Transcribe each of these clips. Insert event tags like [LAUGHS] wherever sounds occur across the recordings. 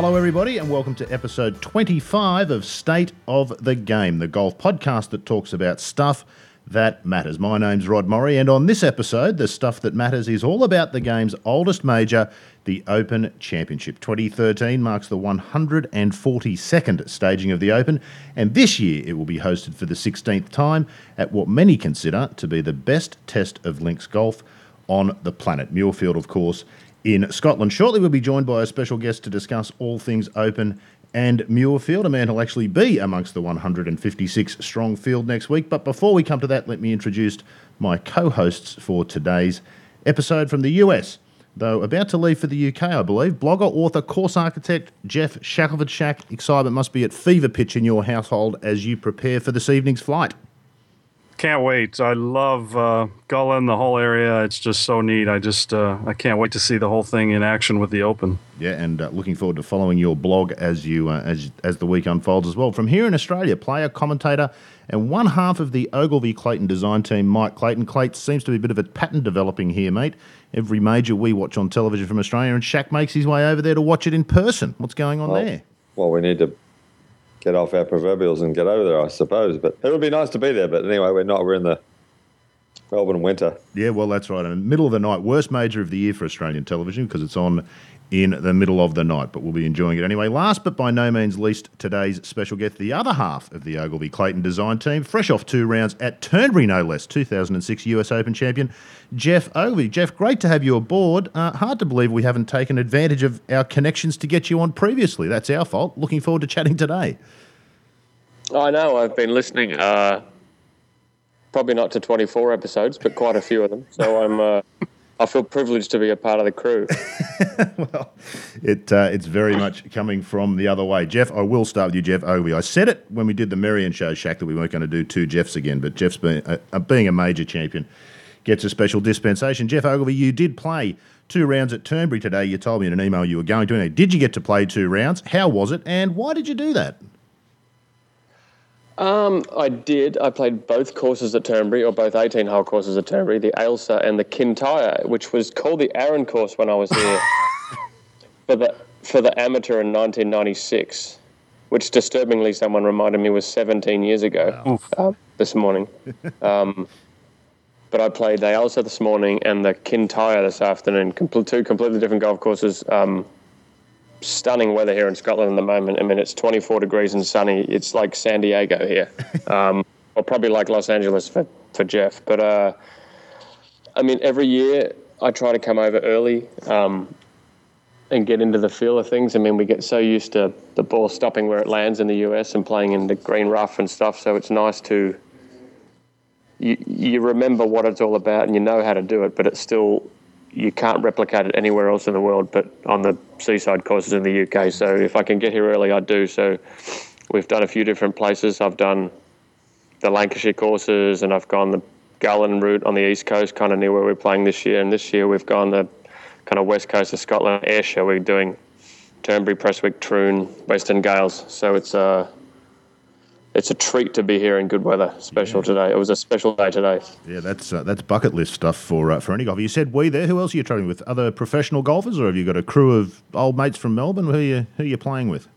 Hello, everybody, and welcome to episode 25 of State of the Game, the golf podcast that talks about stuff that matters. My name's Rod Morri, and on this episode, the stuff that matters is all about the game's oldest major, the Open Championship. 2013 marks the 142nd staging of the Open, and this year it will be hosted for the 16th time at what many consider to be the best test of links golf on the planet. Muirfield, of course, in Scotland. Shortly, we'll be joined by a special guest to discuss all things Open and Muirfield, a man who'll actually be amongst the 156 strong field next week. But before we come to that, let me introduce my co hosts for today's episode from the US. Though about to leave for the UK, I believe, blogger, author, course architect Geoff Shackelford Shack. Excitement must be at fever pitch in your household as you prepare for this evening's flight. Can't wait. I love uh, Gullane, the whole area. It's just so neat. I just uh, I can't wait to see the whole thing in action with the Open. Yeah, and uh, looking forward to following your blog as you uh, as as the week unfolds as well. From here in Australia, player, commentator, and one half of the Ogilvy Clayton design team, Mike Clayton. Clayton seems to be a bit of a pattern developing here, mate. Every major we watch on television from Australia, and Shack makes his way over there to watch it in person. What's going on well, there? Well, we need to get off our proverbials and get over there, I suppose. But it would be nice to be there. But anyway, we're not. We're in the Melbourne winter. Yeah, well, that's right. In the middle of the night, worst major of the year for Australian television because it's on in the middle of the night, but we'll be enjoying it anyway. Last but by no means least, today's special guest, the other half of the Ogilvy Clayton design team, fresh off two rounds at Turnberry, no less, 2006 US Open champion, Geoff Ogilvy. Geoff, great to have you aboard. Uh, hard to believe we haven't taken advantage of our connections to get you on previously. That's our fault. Looking forward to chatting today. I know. I've been listening. Uh, probably not to 24 episodes, but quite a few of them. So I'm. Uh, I feel privileged to be a part of the crew. [LAUGHS] well, it uh, it's very much coming from the other way. Geoff. I will start with you, Geoff Ogilvy. I said it when we did the Merion show, Shack, that we weren't going to do two Geoffs again, but Geoff's been, uh, being a major champion gets a special dispensation. Geoff Ogilvy, you did play two rounds at Turnberry today. You told me in an email you were going to. Did you get to play two rounds? How was it, and why did you do that? Um, I did. I played both courses at Turnberry, or both 18 hole courses at Turnberry, the Ailsa and the Kintyre, which was called the Arran course when I was here [LAUGHS] for the for the amateur in 1996, which disturbingly someone reminded me was 17 years ago wow. uh, this morning. [LAUGHS] Um, but I played the Ailsa this morning and the Kintyre this afternoon, two completely different golf courses. Um, stunning weather here in Scotland at the moment. I mean, it's 24 degrees and sunny. It's like San Diego here, [LAUGHS] um, or probably like Los Angeles for, for Geoff. But uh, I mean, every year I try to come over early um, and get into the feel of things. I mean, we get so used to the ball stopping where it lands in the US and playing in the green rough and stuff. So it's nice to you, you remember what it's all about and you know how to do it, but it's still you can't replicate it anywhere else in the world but on the seaside courses in the UK. So if I can get here early, I do. So we've done a few different places. I've done the Lancashire courses and I've gone the Gullane route on the east coast, kind of near where we're playing this year. And this year we've gone the kind of west coast of Scotland, Ayrshire. We're doing Turnberry, Prestwick, Troon, Western Gailes. So it's uh, it's a treat to be here in good weather. Special yeah. today. It was a special day today. Yeah, that's uh, that's bucket list stuff for uh, for any golfer. You said we there. Who else are you traveling with? Other professional golfers, or have you got a crew of old mates from Melbourne? Who are you who are you playing with?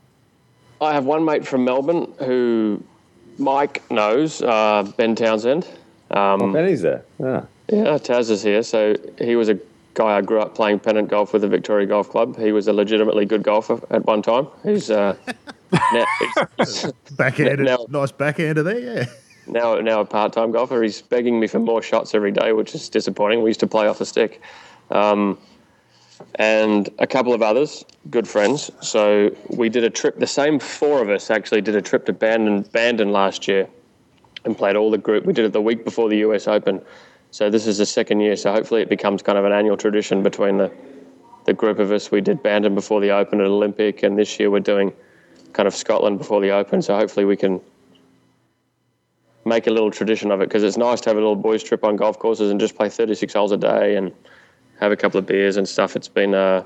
I have one mate from Melbourne who Mike knows, uh, Ben Townsend. Um, oh, Benny's there. Yeah. Yeah, Taz is here. So he was a guy I grew up playing pennant golf with the Victoria Golf Club. He was a legitimately good golfer at one time. He's uh, [LAUGHS] now, he's, backhanded, now, nice backhander there, yeah. Now, now a part-time golfer. He's begging me for more shots every day, which is disappointing. We used to play off the stick, um, and a couple of others, good friends. So we did a trip. The same four of us actually did a trip to Bandon, Bandon last year, and played all the group. We did it the week before the US Open. So this is the second year. So hopefully it becomes kind of an annual tradition between the the group of us. We did Bandon before the Open at Olympic, and this year we're doing kind of Scotland before the Open. So hopefully we can make a little tradition of it because it's nice to have a little boys trip on golf courses and just play 36 holes a day and have a couple of beers and stuff. It's been uh,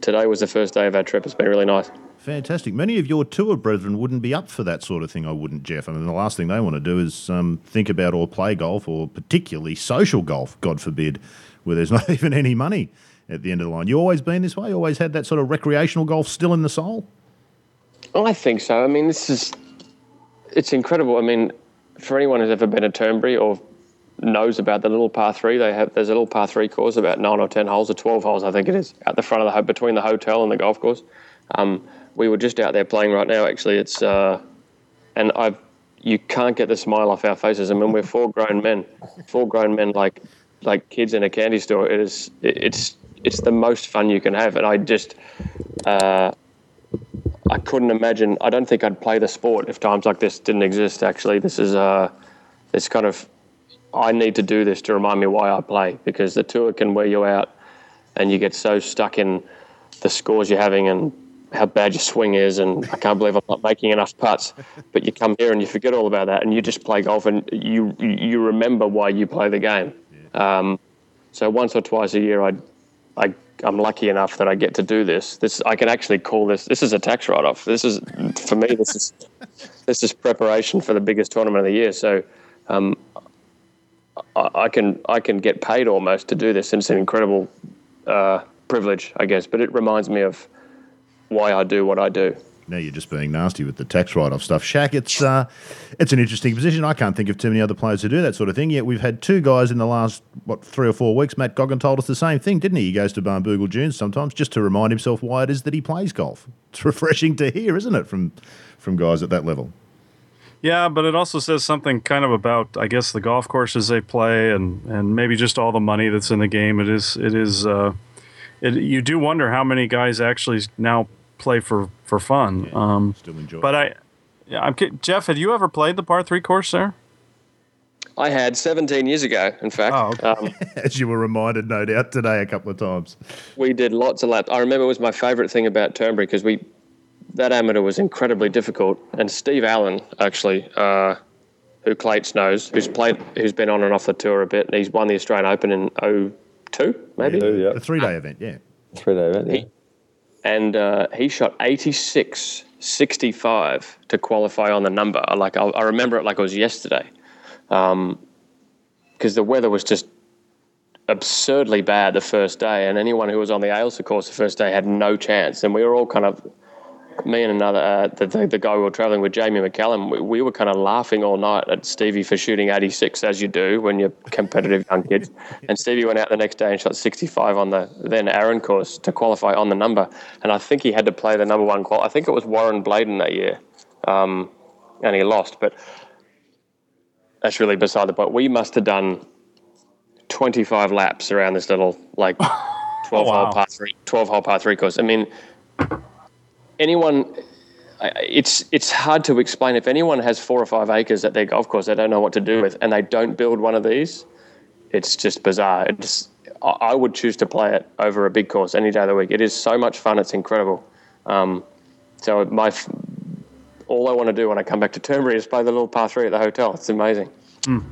today was the first day of our trip. It's been really nice. Fantastic. Many of your tour brethren wouldn't be up for that sort of thing. I wouldn't, Geoff. I mean, the last thing they want to do is um, think about or play golf, or particularly social golf. God forbid, where there's [LAUGHS] not even any money at the end of the line. You always been this way? You always had that sort of recreational golf still in the soul? I think so. I mean, this is it's incredible. I mean, for anyone who's ever been to Turnberry or knows about the little par three, they have there's a little par three course about nine or ten holes or twelve holes, I think it is, at the front of the between the hotel and the golf course. Um, we were just out there playing right now. Actually, it's uh, and I've you can't get the smile off our faces. I mean, we're four grown men, four grown men like like kids in a candy store. It is it's it's the most fun you can have, and I just. Uh, I couldn't imagine. I don't think I'd play the sport if times like this didn't exist. Actually, this is uh, this kind of. I need to do this to remind me why I play because the tour can wear you out, and you get so stuck in the scores you're having and how bad your swing is, and I can't believe I'm not making enough putts. But you come here and you forget all about that, and you just play golf, and you you remember why you play the game. Um, so once or twice a year, I I I'm lucky enough that I get to do this. This I can actually call this. This is a tax write-off. This is for me. This is [LAUGHS] this is preparation for the biggest tournament of the year. So um, I, I, can I can get paid almost to do this, and it's an incredible uh, privilege, I guess. But it reminds me of why I do what I do. Now you're just being nasty with the tax write-off stuff, Shack. It's uh, it's an interesting position. I can't think of too many other players who do that sort of thing. Yet we've had two guys in the last what three or four weeks. Matt Goggin told us the same thing, didn't he? He goes to Barnbougle Dunes sometimes just to remind himself why it is that he plays golf. It's refreshing to hear, isn't it, from from guys at that level? Yeah, but it also says something kind of about, I guess, the golf courses they play, and, and maybe just all the money that's in the game. It is, it is, uh, it, you do wonder how many guys actually now play for for fun. Yeah, um, still enjoy. But I, yeah, I'm Geoff. Had you ever played the par three course there? I had 17 years ago, in fact. Oh, okay. um, [LAUGHS] As you were reminded, no doubt, today a couple of times. We did lots of laps. I remember it was my favourite thing about Turnberry because we that amateur was incredibly difficult. And Steve Allan, actually, uh, who Clates knows, who's played, who's been on and off the tour a bit, and he's won the Australian Open in 02, maybe? Yeah, yeah. A three day event, yeah. Three day event, yeah. He, and uh, he shot 86 65 to qualify on the number. Like I, I remember it like it was yesterday, because um, the weather was just absurdly bad the first day, and anyone who was on the Ailsa course the first day had no chance. And we were all kind of me and another uh, the, the, the, guy we were traveling with, Jamie McCallum, we, we, were kind of laughing all night at Stevie for shooting 86, as you do when you're competitive young kids. [LAUGHS] And Stevie went out the next day and shot 65 on the then Arran course to qualify on the number. And I think he had to play the number one qual. I think it was Warren Bladon that year, um, and he lost. But that's really beside the point. We must have done 25 laps around this little like [LAUGHS] 12 oh, wow. hole par three, 12 hole par three course. I mean anyone it's it's hard to explain if anyone has four or five acres at their golf course they don't know what to do with and they don't build one of these it's just bizarre. It's I would choose to play it over a big course any day of the week. It is so much fun it's incredible. Um, so my all I want to do when I come back to Turnberry is play the little par three at the hotel. It's amazing. Mm.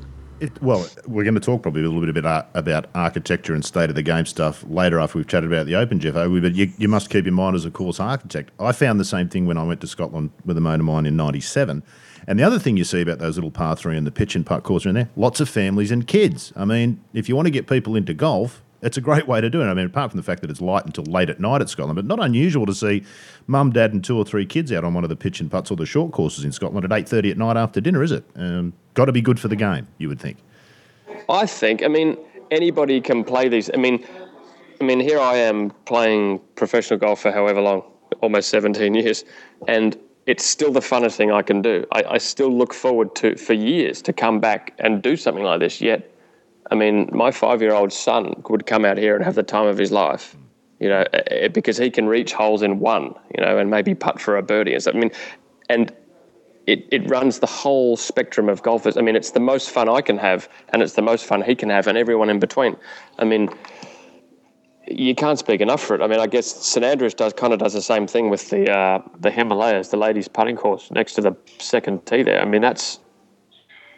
It, well, we're going to talk probably a little bit about about architecture and state of the game stuff later after we've chatted about the Open, Jeff. But you, you must keep in mind as a course architect. I found the same thing when I went to Scotland with a mate of mine in '97. And the other thing you see about those little par three and the pitch and putt course in there, lots of families and kids. I mean, if you want to get people into golf, it's a great way to do it. I mean, apart from the fact that it's light until late at night at Scotland, but not unusual to see mum, dad, and two or three kids out on one of the pitch and putts or the short courses in Scotland at eight thirty at night after dinner. Is it? Um, got to be good for the game, you would think. I think. I mean, anybody can play these. I mean, I mean, here I am playing professional golf for however long, almost 17 years, and it's still the funnest thing I can do. I, I still look forward to for years to come back and do something like this. Yet, I mean, my five-year-old son would come out here and have the time of his life. You know, eh, eh, because he can reach holes in one, you know, and maybe putt for a birdie. And so, I mean, and it, it runs the whole spectrum of golfers. I mean, it's the most fun I can have, and it's the most fun he can have, and everyone in between. I mean, you can't speak enough for it. I mean, I guess St Andrews does kind of does the same thing with the uh, the Himalayas, the ladies' putting course next to the second tee there. I mean, that's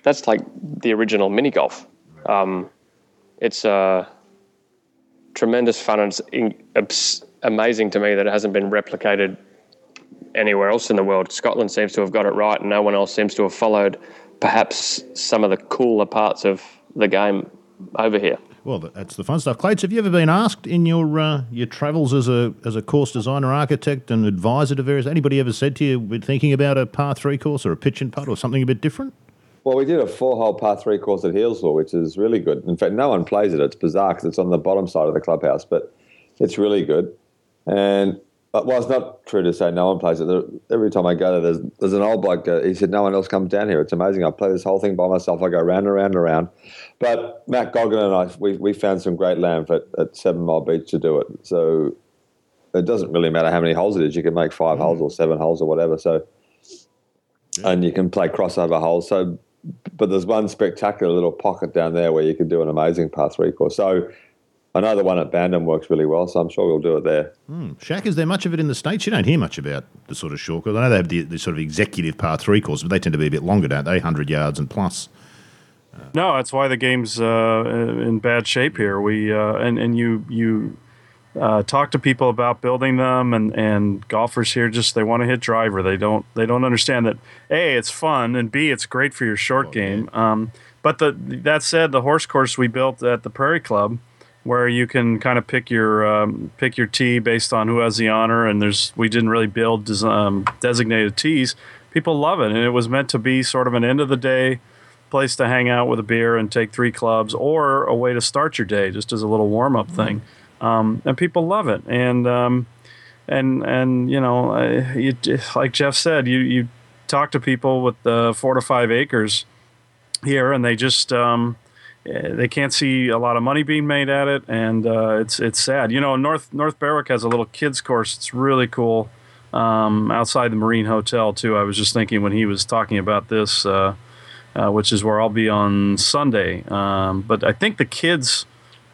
that's like the original mini golf. Um, it's uh, tremendous fun, and it's in, amazing to me that it hasn't been replicated anywhere else in the world. Scotland seems to have got it right, and no one else seems to have followed perhaps some of the cooler parts of the game over here. Well, that's the fun stuff. Clates, have you ever been asked in your uh, your travels as a as a course designer, architect, and advisor to various? Anybody ever said to you, "We're thinking about a par three course or a pitch and putt or something a bit different"? Well, we did a four-hole par three course at Healesville, which is really good. In fact, no one plays it. It's bizarre because it's on the bottom side of the clubhouse, but it's really good. And but well, it's not true to say no one plays it. Every time I go there, there's, there's an old bloke. Uh, he said no one else comes down here. It's amazing. I play this whole thing by myself. I go round and round and around. But Matt Goggin and I, we, we found some great land at, at Seven Mile Beach to do it. So it doesn't really matter how many holes it is. You can make five mm. holes or seven holes or whatever. So, yeah. and you can play crossover holes. So, but there's one spectacular little pocket down there where you can do an amazing par three course. So I know the one at Bandon works really well, so I'm sure we'll do it there. Mm. Shack, is there much of it in the States? You don't hear much about the sort of short course. I know they have the, the, sort of executive par three course, but they tend to be a bit longer, don't they? 100 yards and plus. No, that's why the game's uh, in bad shape here. We uh, and and you you uh, talk to people about building them, and, and golfers here just they want to hit driver. They don't they don't understand that a it's fun and b it's great for your short oh, game. Um, but the that said, the horse course we built at the Prairie Club where you can kind of pick your um, pick your tee based on who has the honor. And there's we didn't really build des- um, designated tees. People love it, and it was meant to be sort of an end of the day place to hang out with a beer and take three clubs, or a way to start your day, just as a little warm up thing. Um, and people love it, and um, and and you know, you, like Jeff said, you you talk to people with the four to five acres here, and they just um, uh, they can't see a lot of money being made at it, and uh, it's it's sad. You know, North North Berwick has a little kids course. It's really cool um, outside the Marine Hotel too. I was just thinking when he was talking about this, uh, uh, which is where I'll be on Sunday. Um, but I think the kids,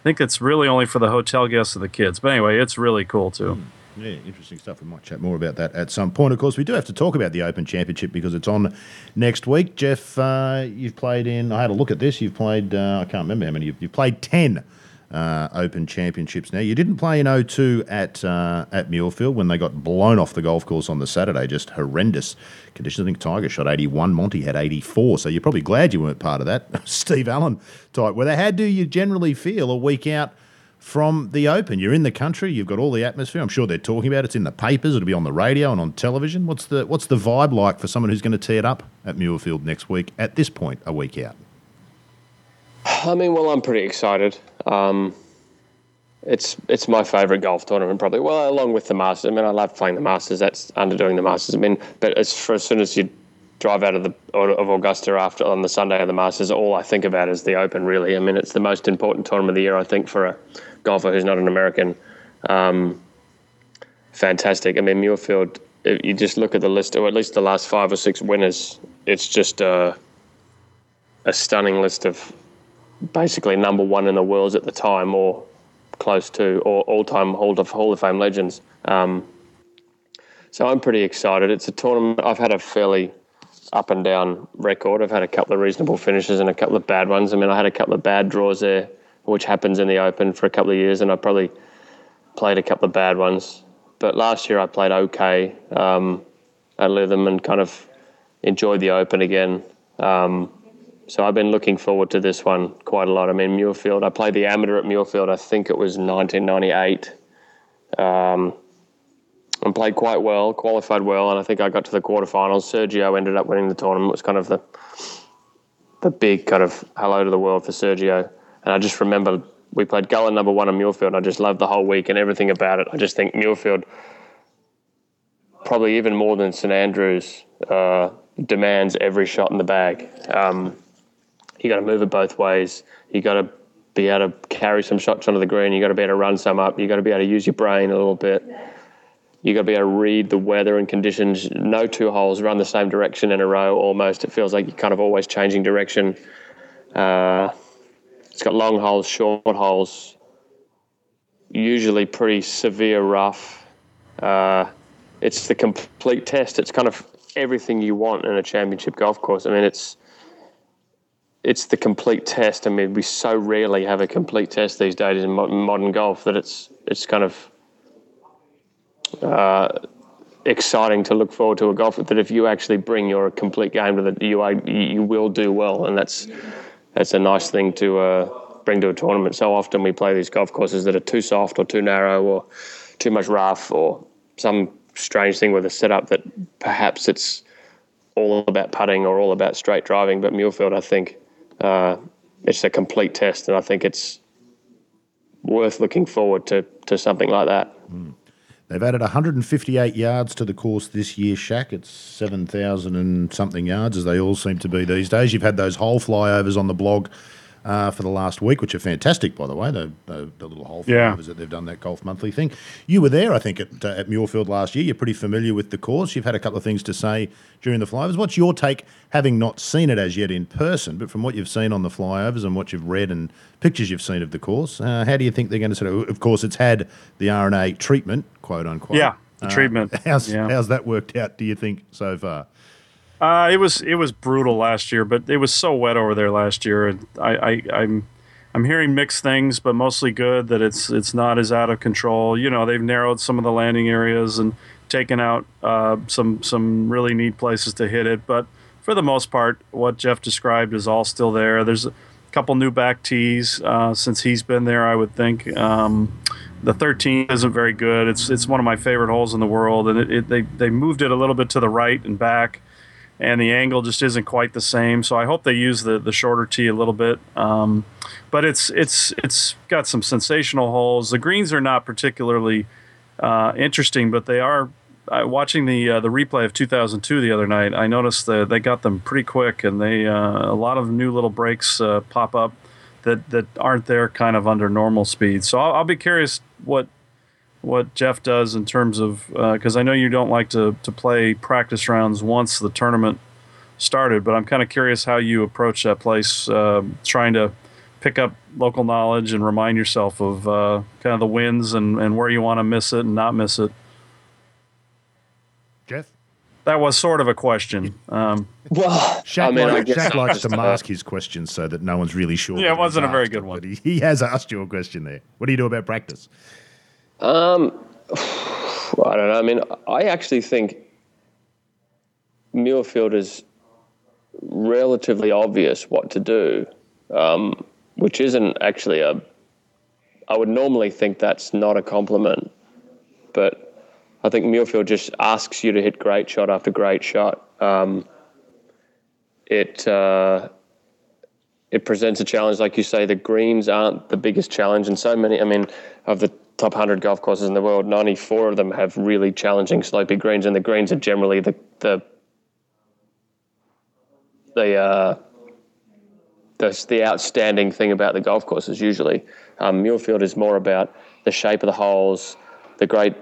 I think it's really only for the hotel guests of the kids. But anyway, it's really cool too. Mm. Yeah, interesting stuff. We might chat more about that at some point. Of course, we do have to talk about the Open Championship because it's on next week. Geoff, uh, you've played in, I had a look at this, you've played, uh, I can't remember how many, you've, you've played 10 uh, Open Championships now. You didn't play in 02 at, uh, at Muirfield when they got blown off the golf course on the Saturday, just horrendous conditions. I think Tiger shot 81, Monty had 84, so you're probably glad you weren't part of that. [LAUGHS] Steve Allan type weather. How do you generally feel a week out? from the Open. You're in the country. You've got all the atmosphere. I'm sure they're talking about it. It's in the papers. It'll be on the radio and on television. What's the what's the vibe like for someone who's going to tee it up at Muirfield next week? At this point, a week out. I mean, well, I'm pretty excited. Um, it's it's my favourite golf tournament, probably. Well, along with the Masters. I mean, I love playing the Masters. That's underdoing the Masters. I mean, but as for as soon as you drive out of the of Augusta after on the Sunday of the Masters, all I think about is the Open. Really, I mean, it's the most important tournament of the year. I think for a golfer who's not an American. Um, fantastic. I mean, Muirfield, you just look at the list, or at least the last five or six winners, it's just a, a stunning list of basically number one in the world at the time, or close to, or all-time Hall of Hall of Fame legends. Um, so I'm pretty excited. It's a tournament. I've had a fairly up and down record. I've had a couple of reasonable finishes and a couple of bad ones. I mean, I had a couple of bad draws there which happens in the Open for a couple of years, and I probably played a couple of bad ones. But last year I played okay um, at Lytham and kind of enjoyed the Open again. Um, so I've been looking forward to this one quite a lot. I mean, Muirfield, I played the amateur at Muirfield, I think it was 1998. Um, and played quite well, qualified well, and I think I got to the quarterfinals. Sergio ended up winning the tournament. It was kind of the the big kind of hello to the world for Sergio. And I just remember we played Gullane number one in Muirfield. And I just loved the whole week and everything about it. I just think Muirfield, probably even more than St Andrews, uh, demands every shot in the bag. Um, you got to move it both ways. You got to be able to carry some shots onto the green. You got to be able to run some up. You got to be able to use your brain a little bit. You got to be able to read the weather and conditions. No two holes run the same direction in a row. Almost, it feels like you're kind of always changing direction. Uh, it's got long holes, short holes, usually pretty severe rough. Uh, it's the complete test. It's kind of everything you want in a championship golf course. I mean, it's it's the complete test. I mean, we so rarely have a complete test these days in modern golf that it's it's kind of uh, exciting to look forward to a golf that if you actually bring your complete game to the you you will do well, and that's that's a nice thing to uh, bring to a tournament. So often we play these golf courses that are too soft or too narrow or too much rough or some strange thing with a setup that perhaps it's all about putting or all about straight driving. But Muirfield, I think, uh, it's a complete test, and I think it's worth looking forward to to something like that. Mm. They've added 158 yards to the course this year, Shack. It's 7,000 and something yards, as they all seem to be these days. You've had those hole flyovers on the blog uh, for the last week, which are fantastic, by the way. The, the, the little hole yeah. that they've done that golf monthly thing. You were there, I think, at, uh, at Muirfield last year. You're pretty familiar with the course. You've had a couple of things to say during the flyovers. What's your take, having not seen it as yet in person, but from what you've seen on the flyovers and what you've read and pictures you've seen of the course? Uh, how do you think they're going to sort of? Of course, it's had the R&A treatment, quote unquote. Yeah, the uh, treatment. [LAUGHS] How's yeah. how's that worked out? Do you think so far? Uh, it was it was brutal last year, but it was so wet over there last year, and I, I I'm I'm hearing mixed things, but mostly good. That it's it's not as out of control. You know, they've narrowed some of the landing areas and taken out uh, some some really neat places to hit it. But for the most part, what Jeff described is all still there. There's a couple new back tees uh, since he's been there. I would think um, the 13 isn't very good. It's it's one of my favorite holes in the world, and it, it, they they moved it a little bit to the right and back and the angle just isn't quite the same. So I hope they use the the shorter tee a little bit. Um, but it's it's it's got some sensational holes. The greens are not particularly uh, interesting, but they are. Watching the uh, the replay of 2002 the other night, I noticed that they got them pretty quick, and they uh, a lot of new little breaks uh, pop up that that aren't there kind of under normal speed. So I'll, I'll be curious what what Geoff does in terms of because uh, I know you don't like to to play practice rounds once the tournament started, but I'm kind of curious how you approach that place, uh, trying to pick up local knowledge and remind yourself of uh, kind of the wins and, and where you want to miss it and not miss it. Geoff? That was sort of a question. Um, well, Shack, I mean, like, Shack likes [LAUGHS] to mask his questions so that no one's really sure. Yeah, it wasn't a very good one. He, he has asked you a question there. What do you do about practice? Um, [SIGHS] I don't know. I mean, I actually think Muirfield is relatively obvious what to do, um, which isn't actually a. I would normally think that's not a compliment, but I think Muirfield just asks you to hit great shot after great shot. Um, it uh, it presents a challenge, like you say. The greens aren't the biggest challenge, and so many. I mean, of the top 100 golf courses in the world, 94 of them have really challenging slopey greens, and the greens are generally the the the uh, the, the outstanding thing about the golf courses. Usually, um, Muirfield is more about the shape of the holes, the great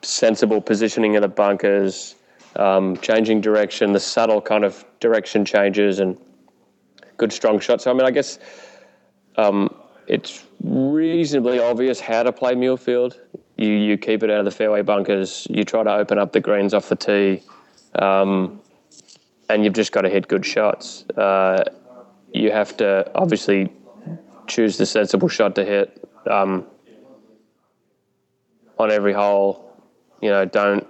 sensible positioning of the bunkers, um, changing direction, the subtle kind of direction changes, and good strong shots. So, I mean, I guess um, it's reasonably obvious how to play Muirfield. You you keep it out of the fairway bunkers. You try to open up the greens off the tee, um, and you've just got to hit good shots. Uh, you have to obviously choose the sensible shot to hit um, on every hole. You know, don't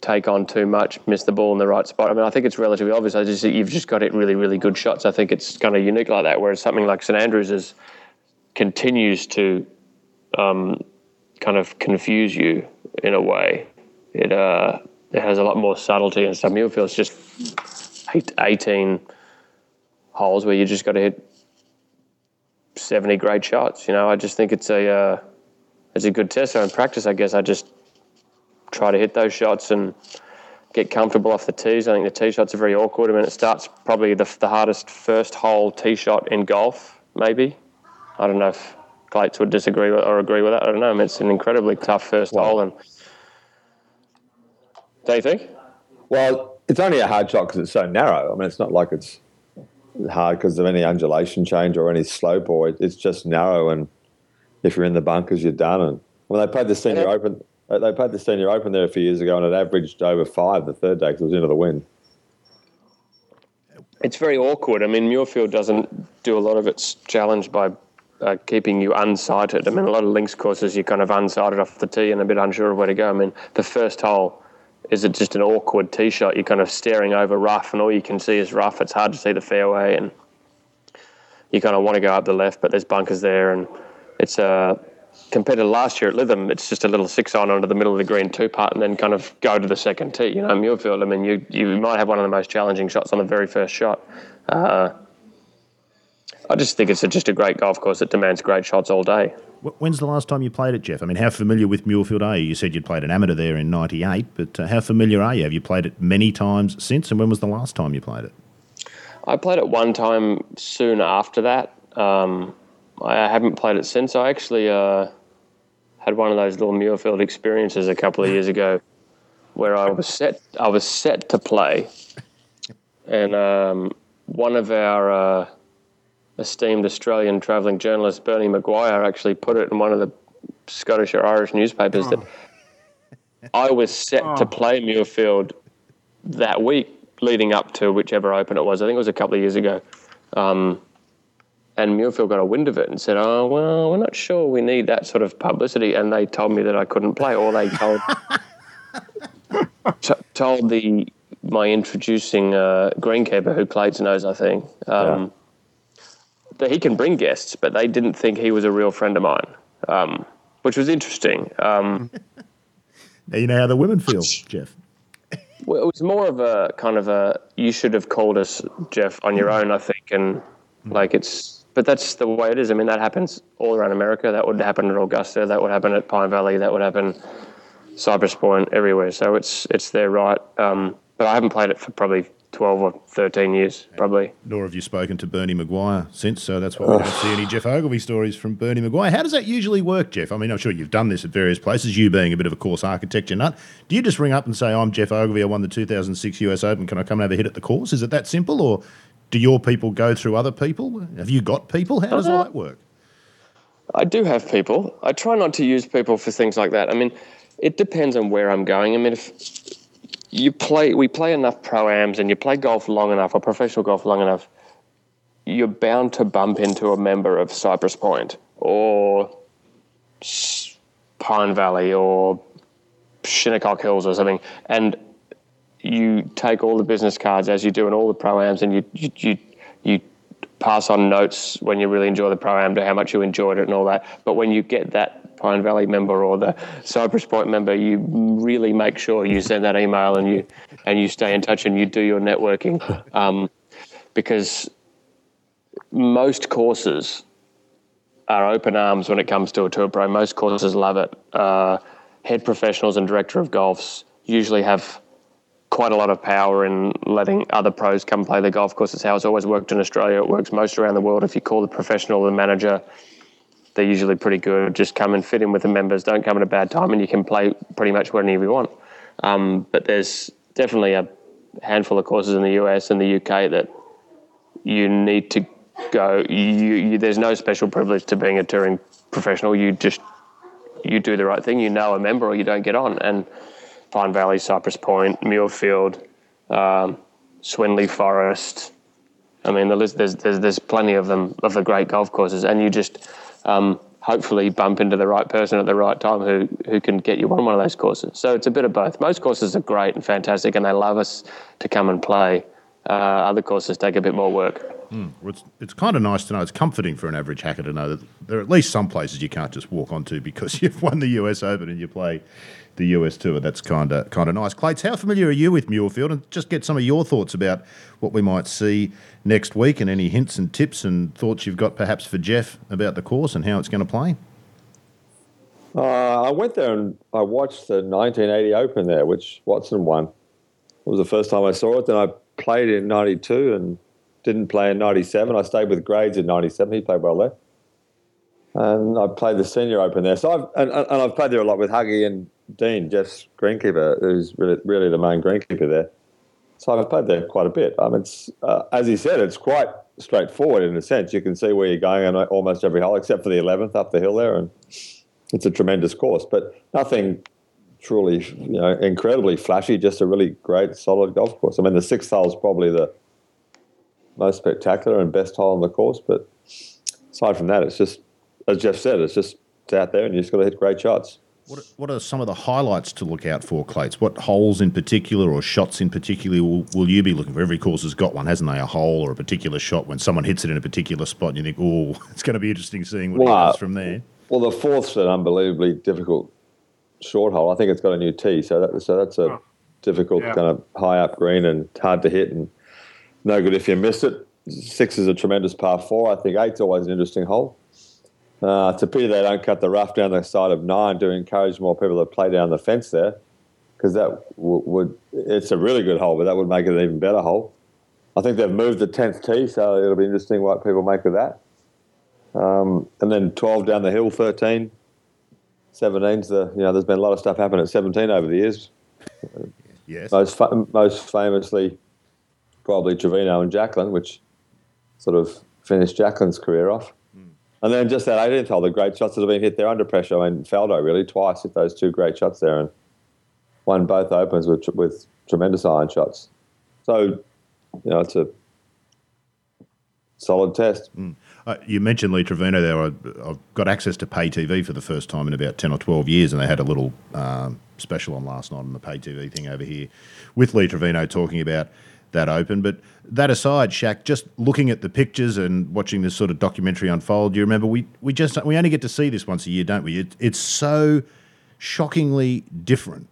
take on too much, miss the ball in the right spot. I mean, I think it's relatively obvious. I just you've just got hit really, really good shots. I think it's kind of unique like that. Whereas something like St Andrews is continues to um, kind of confuse you in a way. It uh, it has a lot more subtlety and stuff. Muirfield's just eight, 18 holes where you just got to hit 70 great shots. You know, I just think it's a uh, it's a good test. So in practice, I guess I just try to hit those shots and get comfortable off the tees. I think the tee shots are very awkward. I mean, it starts probably the, the hardest first hole tee shot in golf, maybe. I don't know if Clates would disagree or agree with that. I don't know. I mean, it's an incredibly tough first well, hole. And do you think? Well, it's only a hard shot because it's so narrow. I mean, it's not like it's hard because of any undulation change or any slope, or it's just narrow. And if you're in the bunkers, you're done. And when they played the senior yeah. open, uh, they played the senior open there a few years ago, and it averaged over five the third day because it was into the wind. It's very awkward. I mean, Muirfield doesn't do a lot of its challenge by uh, keeping you unsighted. I mean, a lot of links courses you're kind of unsighted off the tee and a bit unsure of where to go. I mean, the first hole is it just an awkward tee shot? You're kind of staring over rough, and all you can see is rough. It's hard to see the fairway, and you kind of want to go up the left, but there's bunkers there, and it's a uh, compared to last year at Lytham, it's just a little six on onto the middle of the green two putt, and then kind of go to the second tee. You know, Muirfield. I mean, you you might have one of the most challenging shots on the very first shot. Uh, I just think it's a, just a great golf course that demands great shots all day. When's the last time you played it, Geoff? I mean, how familiar with Muirfield are you? You said you'd played an amateur there in '98, but uh, how familiar are you? Have you played it many times since? And when was the last time you played it? I played it one time soon after that. Um, I haven't played it since. I actually uh, had one of those little Muirfield experiences a couple of years ago, where I was set. I was set to play, and um, one of our uh, esteemed Australian travelling journalist, Bernie McGuire, actually put it in one of the Scottish or Irish newspapers oh. that I was set oh. to play Muirfield that week leading up to whichever Open it was. I think it was a couple of years ago. Um, and Muirfield got a wind of it and said, "Oh well, we're not sure we need that sort of publicity." And they told me that I couldn't play, or they told [LAUGHS] t- told the my introducing uh, greenkeeper who Clayton knows, I think, um, yeah. That he can bring guests, but they didn't think he was a real friend of mine, um, which was interesting. Um, [LAUGHS] now you know how the women feel, [LAUGHS] Geoff. Well, it was more of a kind of a you should have called us, Geoff, on your own, I think, and like it's but that's the way it is. I mean, that happens all around America. That would happen at Augusta. That would happen at Pine Valley. That would happen Cypress Point everywhere. So it's it's their right. Um, but I haven't played it for probably 12 or 13 years, probably. Nor have you spoken to Bernie McGuire since, so that's why we don't see any Geoff Ogilvy stories from Bernie McGuire. How does that usually work, Geoff? I mean, I'm sure you've done this at various places, you being a bit of a course architecture nut. Do you just ring up and say, I'm Geoff Ogilvy, I won the 2006 US Open, can I come and have a hit at the course? Is it that simple, or do your people go through other people? Have you got people? How does all that uh-huh. work? I do have people. I try not to use people for things like that. I mean, it depends on where I'm going. I mean, if you play, we play enough pro-ams and you play golf long enough or professional golf long enough, you're bound to bump into a member of Cypress Point or Pine Valley or Shinnecock Hills or something. And you take all the business cards as you do in all the pro-ams and you, you, you, you pass on notes when you really enjoy the pro-am to how much you enjoyed it and all that. But when you get that Pine Valley member or the Cypress Point member, you really make sure you send that email and you and you stay in touch and you do your networking, [LAUGHS] um, because most courses are open arms when it comes to a tour pro. Most courses love it. Uh, head professionals and director of golfs usually have quite a lot of power in letting other pros come play the golf course. It's how it's always worked in Australia. It works most around the world. If you call the professional the manager, they're usually pretty good. Just come and fit in with the members. Don't come at a bad time, and you can play pretty much whenever you want. Um, but there's definitely a handful of courses in the US and the UK that you need to go. You, you, there's no special privilege to being a touring professional. You just you do the right thing. You know a member, or you don't get on. And Pine Valley, Cypress Point, Muirfield, um, Swinley Forest. I mean, the list, there's, there's there's plenty of them of the great golf courses, and you just um, hopefully bump into the right person at the right time who who can get you on one of those courses. So it's a bit of both. Most courses are great and fantastic, and they love us to come and play. Uh, other courses take a bit more work. Mm. Well, it's, it's kind of nice to know. It's comforting for an average hacker to know that there are at least some places you can't just walk onto because [LAUGHS] you've won the US Open and you play the US tour. That's kind of kind of nice. Clates, how familiar are you with Muirfield? And just get some of your thoughts about what we might see next week, and any hints and tips and thoughts you've got perhaps for Geoff about the course and how it's going to play. Uh, I went there and I watched the 1980 Open there, which Watson won. It was the first time I saw it. Then I played in '92 and didn't play in '97. I stayed with Grades in '97. He played well there and I played the senior open there. So I've and, and I've played there a lot with Huggy and Dean, Geoff's greenkeeper, who's really, really the main greenkeeper there. So I've played there quite a bit. I mean, uh, as he said, it's quite straightforward in a sense. You can see where you're going on almost every hole, except for the 11th up the hill there, and it's a tremendous course. But nothing truly, you know, incredibly flashy. Just a really great, solid golf course. I mean, the sixth hole is probably the most spectacular and best hole on the course. But aside from that, it's just, as Geoff said, it's just out there, and you just got to hit great shots. What, what are some of the highlights to look out for, Clates? What holes in particular or shots in particular will, will you be looking for? Every course has got one, hasn't they? A hole or a particular shot when someone hits it in a particular spot and you think, oh, [LAUGHS] it's going to be interesting seeing what well, he from there. Well, the fourth's an unbelievably difficult short hole. I think it's got a new tee, so that, so that's a oh. difficult yeah. kind of high up green and hard to hit and no good if you miss it. Six is a tremendous par four. I think eight's always an interesting hole. Uh, it's a pity they don't cut the rough down the side of nine to encourage more people to play down the fence there, because that w- would it's a really good hole, but that would make it an even better hole. I think they've moved the tenth tee, so it'll be interesting what people make of that. Um, and then twelve down the hill, 13. 17's the you know there's been a lot of stuff happen at 17 over the years. Yes. Most fa- most famously, probably Trevino and Jacklin, which sort of finished Jacklin's career off. And then just that 18th hole, the great shots that have been hit there under pressure. I mean, Faldo really twice hit those two great shots there and won both opens with with tremendous iron shots. So, you know, it's a solid test. Mm. Uh, you mentioned Lee Trevino there. I, have got access to pay TV for the first time in about 10 or 12 years, and they had a little um, special on last night on the pay TV thing over here with Lee Trevino talking about that open. But that aside, Shack, just looking at the pictures and watching this sort of documentary unfold, you remember we, we just we only get to see this once a year, don't we? It, it's so shockingly different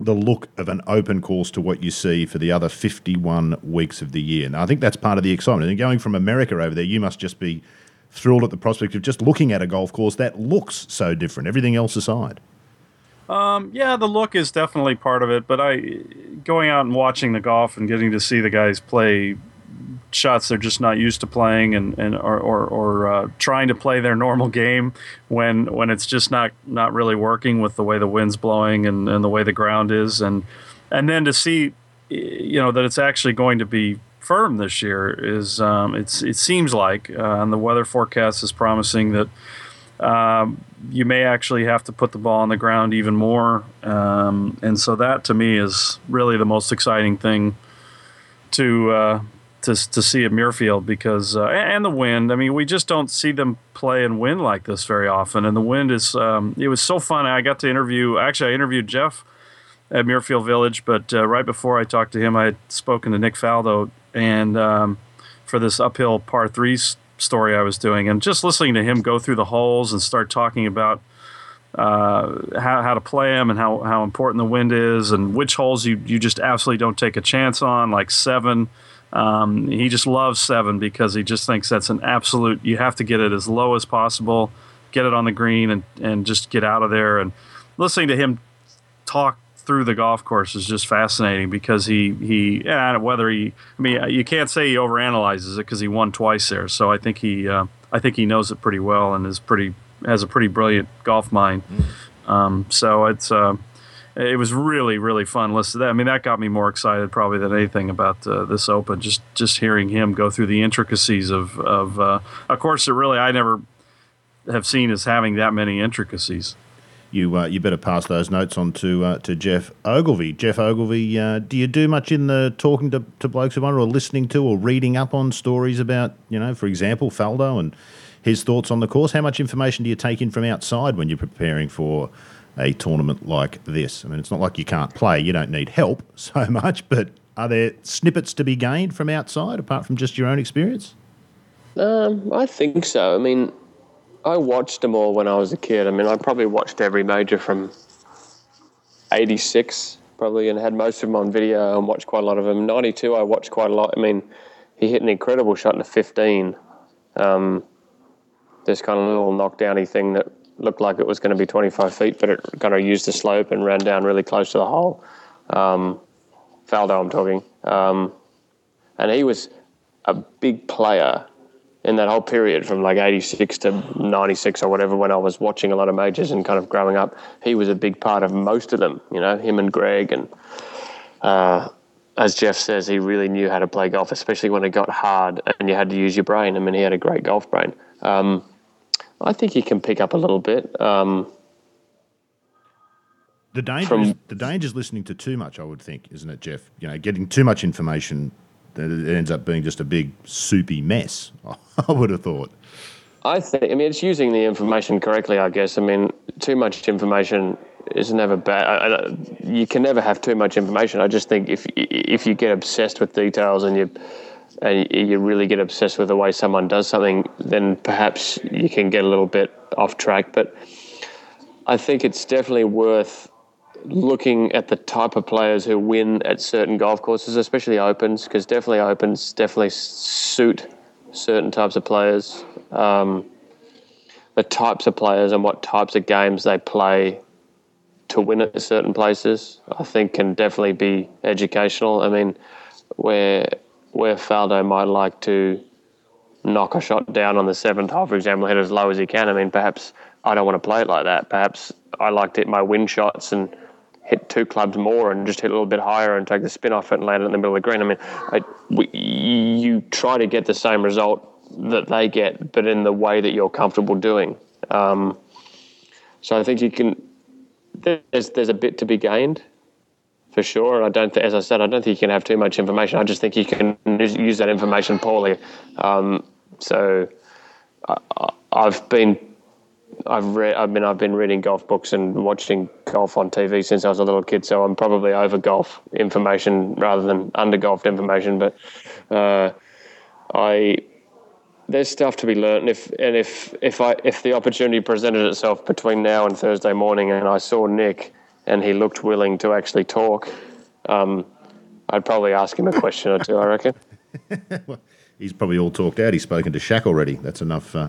the look of an open course to what you see for the other 51 weeks of the year. Now, I think that's part of the excitement. And going from America over there, you must just be thrilled at the prospect of just looking at a golf course that looks so different, everything else aside. Um, yeah, the look is definitely part of it, but I going out and watching the golf and getting to see the guys play shots they're just not used to playing and, and or, or, or uh, trying to play their [LAUGHS] normal game when when it's just not not really working with the way the wind's blowing and, and the way the ground is. And and then to see you know that it's actually going to be firm this year is um, it's it seems like uh, and the weather forecast is promising that um, you may actually have to put the ball on the ground even more. Um, and so that to me is really the most exciting thing to uh, to to see at Muirfield because uh, and the wind. I mean, we just don't see them play and win like this very often. And the wind is um, it was so fun. I got to interview. Actually, I interviewed Jeff at Muirfield Village, but uh, right before I talked to him, I had spoken to Nick Faldo and um, for this uphill par threes story I was doing, and just listening to him go through the holes and start talking about uh, how, how to play them and how, how important the wind is and which holes you, you just absolutely don't take a chance on, like seven. Um, he just loves seven because he just thinks that's an absolute, you have to get it as low as possible, get it on the green, and, and just get out of there. And listening to him talk through the golf course is just fascinating because he he yeah, whether he I mean you can't say he overanalyzes it because he won twice there. So I think he uh, I think he knows it pretty well and is pretty has a pretty brilliant golf mind. Mm. um, so it's uh, it was really really fun listen to that. I mean that got me more excited probably than anything about uh, this Open just just hearing him go through the intricacies of of uh, a course that really I never have seen as having that many intricacies you uh, you better pass those notes on to uh, to Geoff Ogilvy. Geoff Ogilvy, uh, do you do much in the talking to, to blokes who wonder, or listening to, or reading up on stories about, you know, for example, Faldo and his thoughts on the course? How much information do you take in from outside when you're preparing for a tournament like this? I mean, it's not like you can't play; you don't need help [LAUGHS] so much, but are there snippets to be gained from outside apart from just your own experience? Um, I think so. I mean, I watched them all when I was a kid. I mean, I probably watched every major from '86 probably, and had most of them on video and watched quite a lot of them. '92, I watched quite a lot. I mean, he hit an incredible shot in the 15. Um, this kind of little knockdowny thing that looked like it was going to be 25 feet, but it kind of used the slope and ran down really close to the hole. Um, Faldo, I'm talking. Um, and he was a big player in that whole period from like 86 to 96 or whatever when I was watching a lot of majors and kind of growing up, he was a big part of most of them, you know, him and Greg. And uh, as Geoff says, he really knew how to play golf, especially when it got hard and you had to use your brain. I mean, he had a great golf brain. Um, I think he can pick up a little bit. Um, the danger, from, is, the danger is listening to too much, I would think, isn't it, Geoff? You know, getting too much information it ends up being just a big soupy mess. [LAUGHS] I would have thought. I think. I mean, it's using the information correctly. I guess. I mean, too much information is never bad. I, I, you can never have too much information. I just think if if you get obsessed with details and you and you really get obsessed with the way someone does something, then perhaps you can get a little bit off track. But I think it's definitely worth looking at the type of players who win at certain golf courses, especially opens, because definitely opens definitely suit certain types of players. Um, the types of players and what types of games they play to win at certain places, I think, can definitely be educational. I mean, where where Faldo might like to knock a shot down on the seventh hole, for example, hit as low as he can. I mean, perhaps I don't want to play it like that. Perhaps I liked it my win shots and hit two clubs more and just hit a little bit higher and take the spin off it and land it in the middle of the green. I mean, I, we, you try to get the same result that they get, but in the way that you're comfortable doing. Um, so I think you can. There's there's a bit to be gained, for sure. I don't, th- as I said, I don't think you can have too much information. I just think you can use that information poorly. Um, so I, I've been I've read. I mean, I've been reading golf books and watching golf on TV since I was a little kid. So I'm probably over golf information rather than under golf information. But uh, I there's stuff to be learned. And if and if if I if the opportunity presented itself between now and Thursday morning, and I saw Nick and he looked willing to actually talk, um, I'd probably ask him a question or two. I reckon. [LAUGHS] well, he's probably all talked out. He's spoken to Shack already. That's enough. Uh,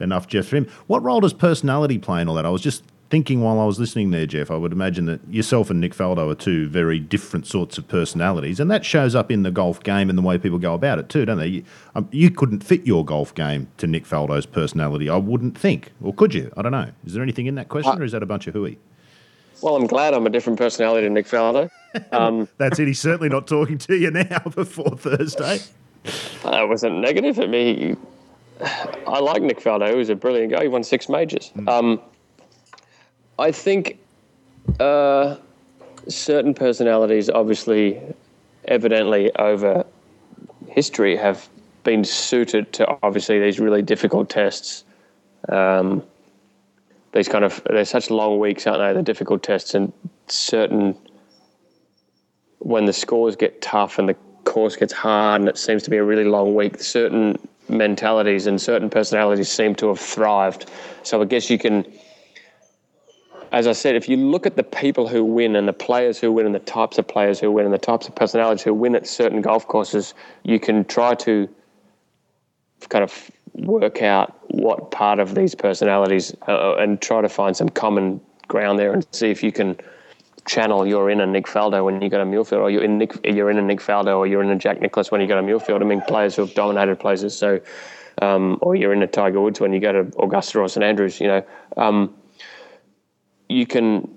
enough, Geoff, for him. What role does personality play in all that? I was just thinking while I was listening there, Geoff. I would imagine that yourself and Nick Faldo are two very different sorts of personalities, and that shows up in the golf game and the way people go about it too, don't they? You, um, you couldn't fit your golf game to Nick Faldo's personality, I wouldn't think, or could you? I don't know. Is there anything in that question, or is that a bunch of hooey? Well, I'm glad I'm a different personality than Nick Faldo. [LAUGHS] Um, That's it. He's certainly not talking to you now [LAUGHS] before Thursday. That wasn't negative at me. I like Nick Faldo. He was a brilliant guy. He won six majors. Mm. Um, I think uh, certain personalities, obviously, evidently over history, have been suited to obviously these really difficult tests. Um, these kind of they're such long weeks, aren't they? The difficult tests and certain when the scores get tough and the course gets hard and it seems to be a really long week. Certain mentalities and certain personalities seem to have thrived. So I guess you can, as I said, if you look at the people who win and the players who win and the types of players who win and the types of personalities who win at certain golf courses, you can try to kind of work out what part of these personalities uh, and try to find some common ground there and see if you can channel you're in a Nick Faldo when you go to Muirfield, or you're in Nick, you're in a Nick Faldo, or you're in a Jack Nicklaus when you go to Muirfield. I mean, players who have dominated places. So, um, or you're in a Tiger Woods when you go to Augusta or St Andrews. You know, um, you can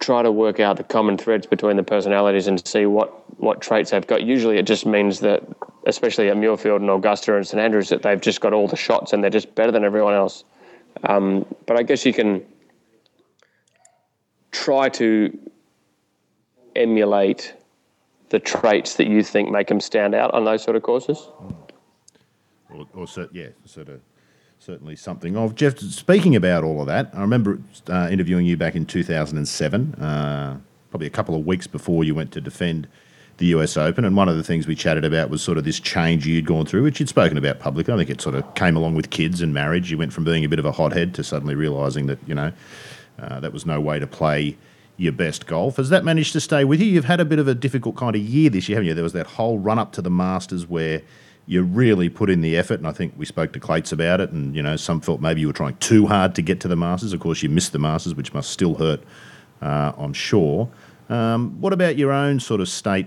try to work out the common threads between the personalities and see what what traits they've got. Usually, it just means that, especially at Muirfield and Augusta and St Andrews, that they've just got all the shots and they're just better than everyone else. Um, but I guess you can try to emulate the traits that you think make them stand out on those sort of courses? Or, or yeah, sort of certainly something of. Geoff, speaking about all of that, I remember uh, interviewing you back in 2007, uh, probably a couple of weeks before you went to defend the US Open, and one of the things we chatted about was sort of this change you'd gone through, which you'd spoken about publicly. I think it sort of came along with kids and marriage. You went from being a bit of a hothead to suddenly realising that, you know, uh, that was no way to play your best golf. Has that managed to stay with you? You've had a bit of a difficult kind of year this year, haven't you? There was that whole run up to the Masters where you really put in the effort, and I think we spoke to Clates about it, and you know some felt maybe you were trying too hard to get to the Masters. Of course, you missed the Masters, which must still hurt, uh, I'm sure. Um, what about your own sort of state,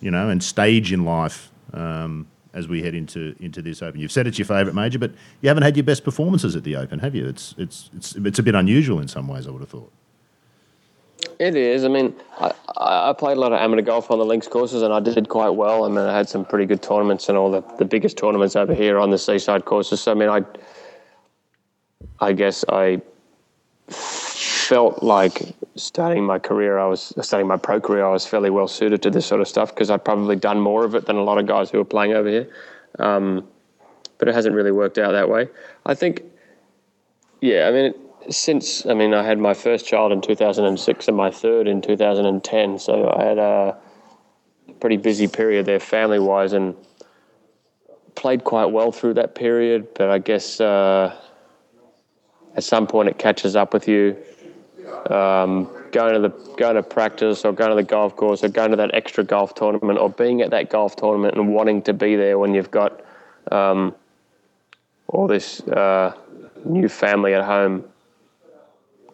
you know, and stage in life um, as we head into into this Open? You've said it's your favourite major, but you haven't had your best performances at the Open, have you? It's it's it's it's a bit unusual in some ways, I would have thought. It is. I mean, I, I played a lot of amateur golf on the links courses, and I did quite well. I mean, I had some pretty good tournaments and all the, the biggest tournaments over here on the seaside courses. So, I mean, I, I guess I felt like starting my career, I was starting my pro career, I was fairly well suited to this sort of stuff because I'd probably done more of it than a lot of guys who were playing over here. Um, but it hasn't really worked out that way. I think yeah, I mean, since I mean, I had my first child in 2006 and my third in 2010, so I had a pretty busy period there, family wise, and played quite well through that period. But I guess uh, at some point it catches up with you. Um, going to the going to practice or going to the golf course or going to that extra golf tournament or being at that golf tournament and wanting to be there when you've got um, all this uh, new family at home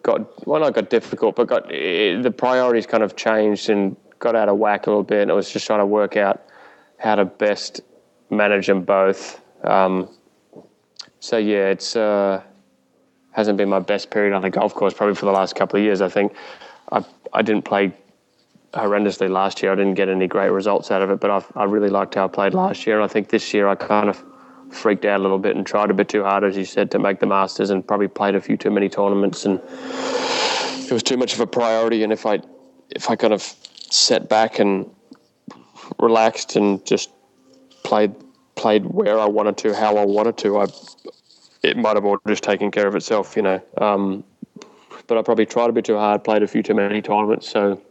got well not got difficult but got the priorities kind of changed and got out of whack a little bit and it was just trying to work out how to best manage them both um, so yeah it's uh, hasn't been my best period on the golf course probably for the last couple of years I think I, I didn't play horrendously last year. I didn't get any great results out of it, but I've, I really liked how I played last year. I think this year I kind of freaked out a little bit and tried a bit too hard, as you said, to make the Masters and probably played a few too many tournaments. And it was too much of a priority. And if I, if I kind of set back and relaxed and just played played where I wanted to, how I wanted to, I it might have all just taken care of itself, you know. Um, but I probably tried a bit too hard, played a few too many tournaments, so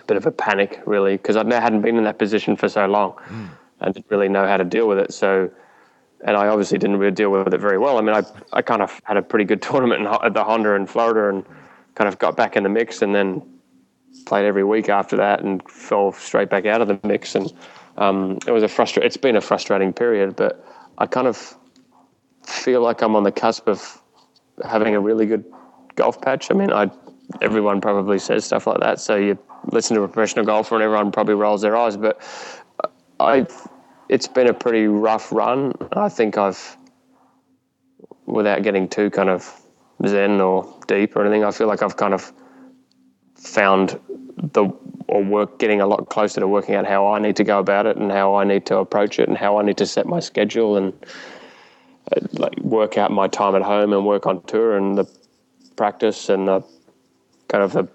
a bit of a panic really because I hadn't been in that position for so long mm. and didn't really know how to deal with it. So, and I obviously didn't really deal with it very well. I mean, I I kind of had a pretty good [LAUGHS] tournament at the Honda in Florida and kind of got back in the mix, and then played every week after that and fell straight back out of the mix. And um, it was a frustra- It's been a frustrating period, but I kind of feel like I'm on the cusp of having a really good golf patch. I mean, I everyone probably says stuff like that. So you listen to a professional golfer, and everyone probably rolls their eyes. But I, it's been a pretty rough run. I think I've, without getting too kind of zen or deep or anything, I feel like I've kind of found the or work getting a lot closer to working out how I need to go about it and how I need to approach it and how I need to set my schedule and uh, like work out my time at home and work on tour and the practice and the kind of the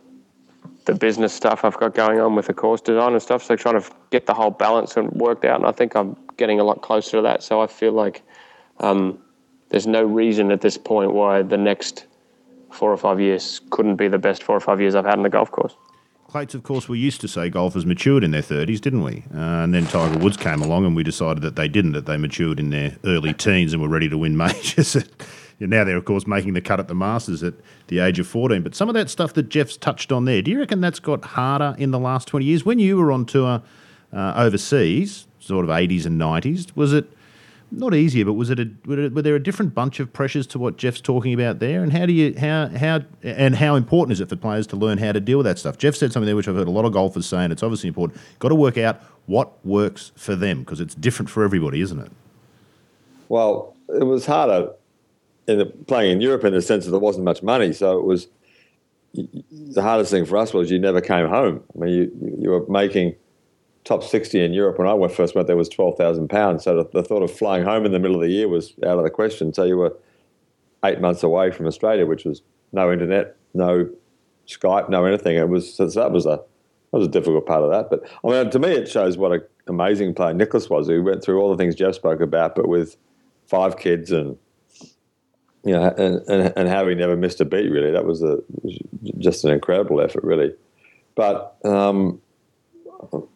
the business stuff I've got going on with the course design and stuff. So trying to get the whole balance and worked out, and I think I'm getting a lot closer to that. So I feel like um, there's no reason at this point why the next four or five years couldn't be the best four or five years I've had in the golf course. Clates, of course, we used to say golfers matured in their 30s, didn't we? Uh, and then Tiger Woods came along and we decided that they didn't, that they matured in their early teens and were ready to win majors [LAUGHS] now they're, of course, making the cut at the Masters at the age of 14. But some of that stuff that Geoff's touched on there, do you reckon that's got harder in the last 20 years? When you were on tour uh, overseas, sort of 80s and 90s, was it not easier, but was it a, were there a different bunch of pressures to what Geoff's talking about there? And how do you how how and how important is it for players to learn how to deal with that stuff? Geoff said something there which I've heard a lot of golfers saying. It's obviously important. Got to work out what works for them because it's different for everybody, isn't it? Well, it was harder in the, playing in Europe in the sense that there wasn't much money. So it was the hardest thing for us was you never came home. I mean, you, you were making top 60 in Europe when I went first went there was 12,000 pounds. So the, the, thought of flying home in the middle of the year was out of the question. So you were eight months away from Australia, which was no internet, no Skype, no anything. It was so that was a that was a difficult part of that. But I mean, to me, it shows what an amazing player Nicklaus was. Who went through all the things Geoff spoke about, but with five kids and you know, and, and, and having never missed a beat, really, that was a just an incredible effort, really. But um,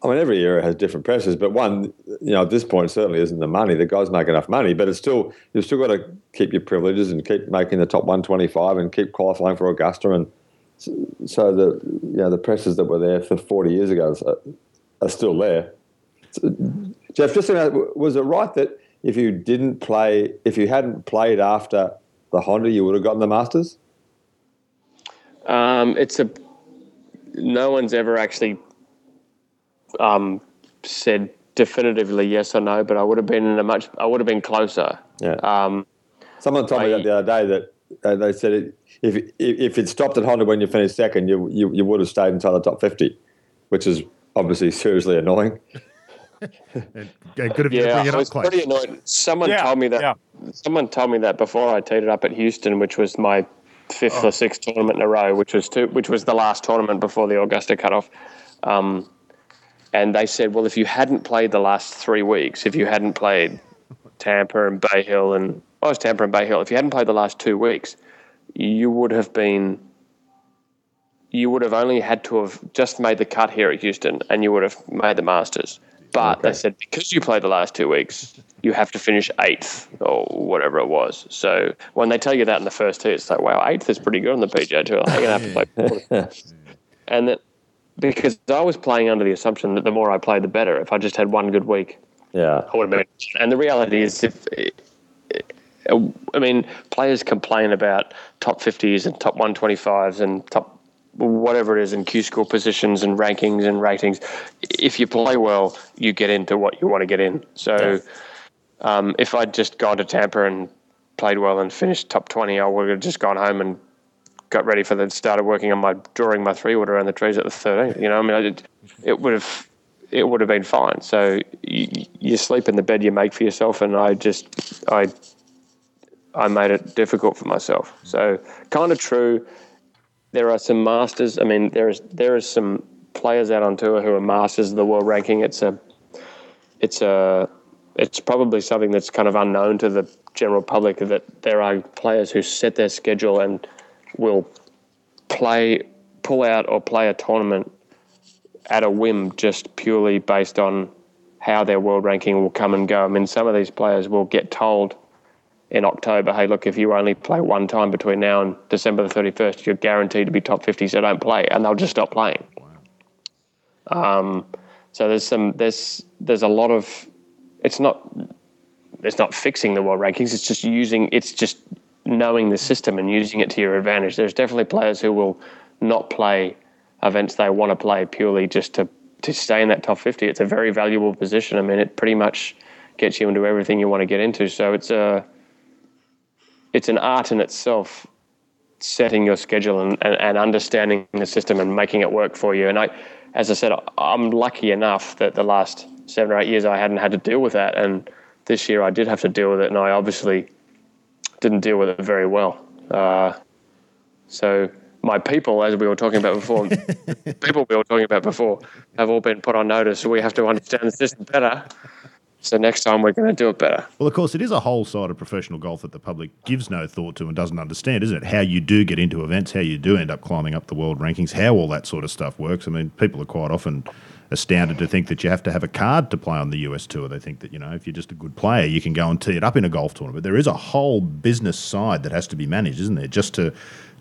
I mean, every era has different pressures, but one, you know, at this point certainly isn't the money. The guys make enough money, but it's still you've still got to keep your privileges and keep making the top 125 and keep qualifying for Augusta, and so the you know the pressures that were there for 40 years ago are, still there. Geoff, just was it right that if you didn't play, if you hadn't played after the Honda, you would have gotten the Masters? Um, it's a no one's ever actually um, said definitively yes or no, but I would have been in a much I would have been closer. Yeah. Um, Someone told I, me that the other day that uh, they said it, if if it stopped at Honda when you finished second, you, you you would have stayed inside the top fifty, which is obviously seriously annoying. [LAUGHS] [LAUGHS] Good of you yeah, to bring it I was up, pretty annoyed. Someone yeah, told me that. Yeah. Someone told me that before I teed it up at Houston, which was my fifth oh. or sixth tournament in a row, which was two, which was the last tournament before the Augusta cutoff. Um, and they said, well, if you hadn't played the last three weeks, if you hadn't played Tampa and Bay Hill and well, it was Tampa and Bay Hill, if you hadn't played the last two weeks, you would have been you would have only had to have just made the cut here at Houston and you would have made the Masters. But okay. they said because you played the last two weeks, you have to finish eighth or whatever it was. So when they tell you that in the first two, it's like, wow, eighth is pretty good on the PGA Tour. You're gonna have to play. [LAUGHS] fourth. and that because I was playing under the assumption that the more I played, the better. If I just had one good week, yeah, I would have been. And the reality is, if I mean, players complain about top 50s and top 125s and top whatever it is in Q school positions and rankings and ratings. If you play well, you get into what you want to get in. So um, if I'd just gone to Tampa and played well and finished top 20, I would have just gone home and got ready for the started working on my drawing my three wood around the trees at the 13th. You know, I mean, I did, it would have it would have been fine. So you, you sleep in the bed you make for yourself, and I just I I made it difficult for myself. So kind of true. There are some masters. I mean, there is there is some players out on tour who are masters of the world ranking. It's a it's a it's probably something that's kind of unknown to the general public that there are players who set their schedule and will play pull out or play a tournament at a whim just purely based on how their world ranking will come and go. I mean, some of these players will get told in October, hey, look, if you only play one time between now and December the 31st, you're guaranteed to be top 50, so don't play. And they'll just stop playing. Wow. Um, so there's some, there's, there's a lot of, it's not, it's not fixing the world rankings. It's just using, it's just knowing the system and using it to your advantage. There's definitely players who will not play events they want to play purely just to, to stay in that top 50. It's a very valuable position. I mean, it pretty much gets you into everything you want to get into. So it's a, it's an art in itself setting your schedule and, and, and, understanding the system and making it work for you. And I, as I said, I'm lucky enough that the last seven or eight years I hadn't had to deal with that, and this year I did have to deal with it, and I obviously didn't deal with it very well. Uh, so my people, as we were talking about before, [LAUGHS] people we were talking about before, have all been put on notice. We have to understand the system better so next time we're going to do it better. Well, of course, it is a whole side of professional golf that the public gives no thought to and doesn't understand, isn't it? How you do get into events, how you do end up climbing up the world rankings, how all that sort of stuff works. I mean, people are quite often astounded to think that you have to have a card to play on the US tour. They think that, you know, if you're just a good player, you can go and tee it up in a golf tournament. But there is a whole business side that has to be managed, isn't there? Just to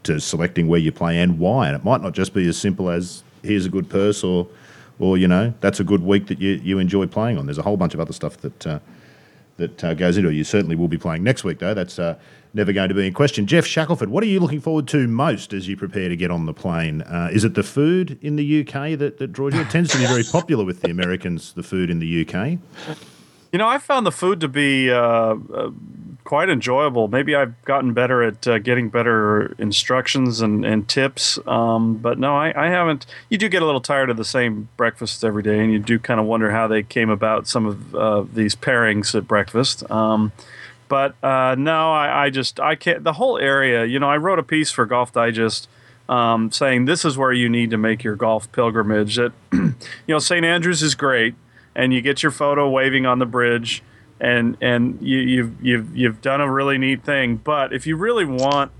to selecting where you play and why. And it might not just be as simple as here's a good purse or or you know that's a good week that you, you enjoy playing on. There's a whole bunch of other stuff that uh, that uh, goes into it. You certainly will be playing next week though. That's uh, never going to be in question. Geoff Shackelford, what are you looking forward to most as you prepare to get on the plane? Uh, is it the food in the UK that, that draws you? It tends to be very popular with the Americans. The food in the UK. You know, I found the food to be uh, uh, quite enjoyable. Maybe I've gotten better at uh, getting better instructions and, and tips. Um, but no, I, I, haven't. You do get a little tired of the same breakfasts every day, and you do kind of wonder how they came about some of uh, these pairings at breakfast. Um, but uh, no, I, I, just I can't. The whole area. You know, I wrote a piece for Golf Digest. Um, saying this is where you need to make your golf pilgrimage. That [CLEARS THROAT] you know, St. Andrews is great, and you get your photo waving on the bridge and and you, you've you've you've done a really neat thing. But if you really want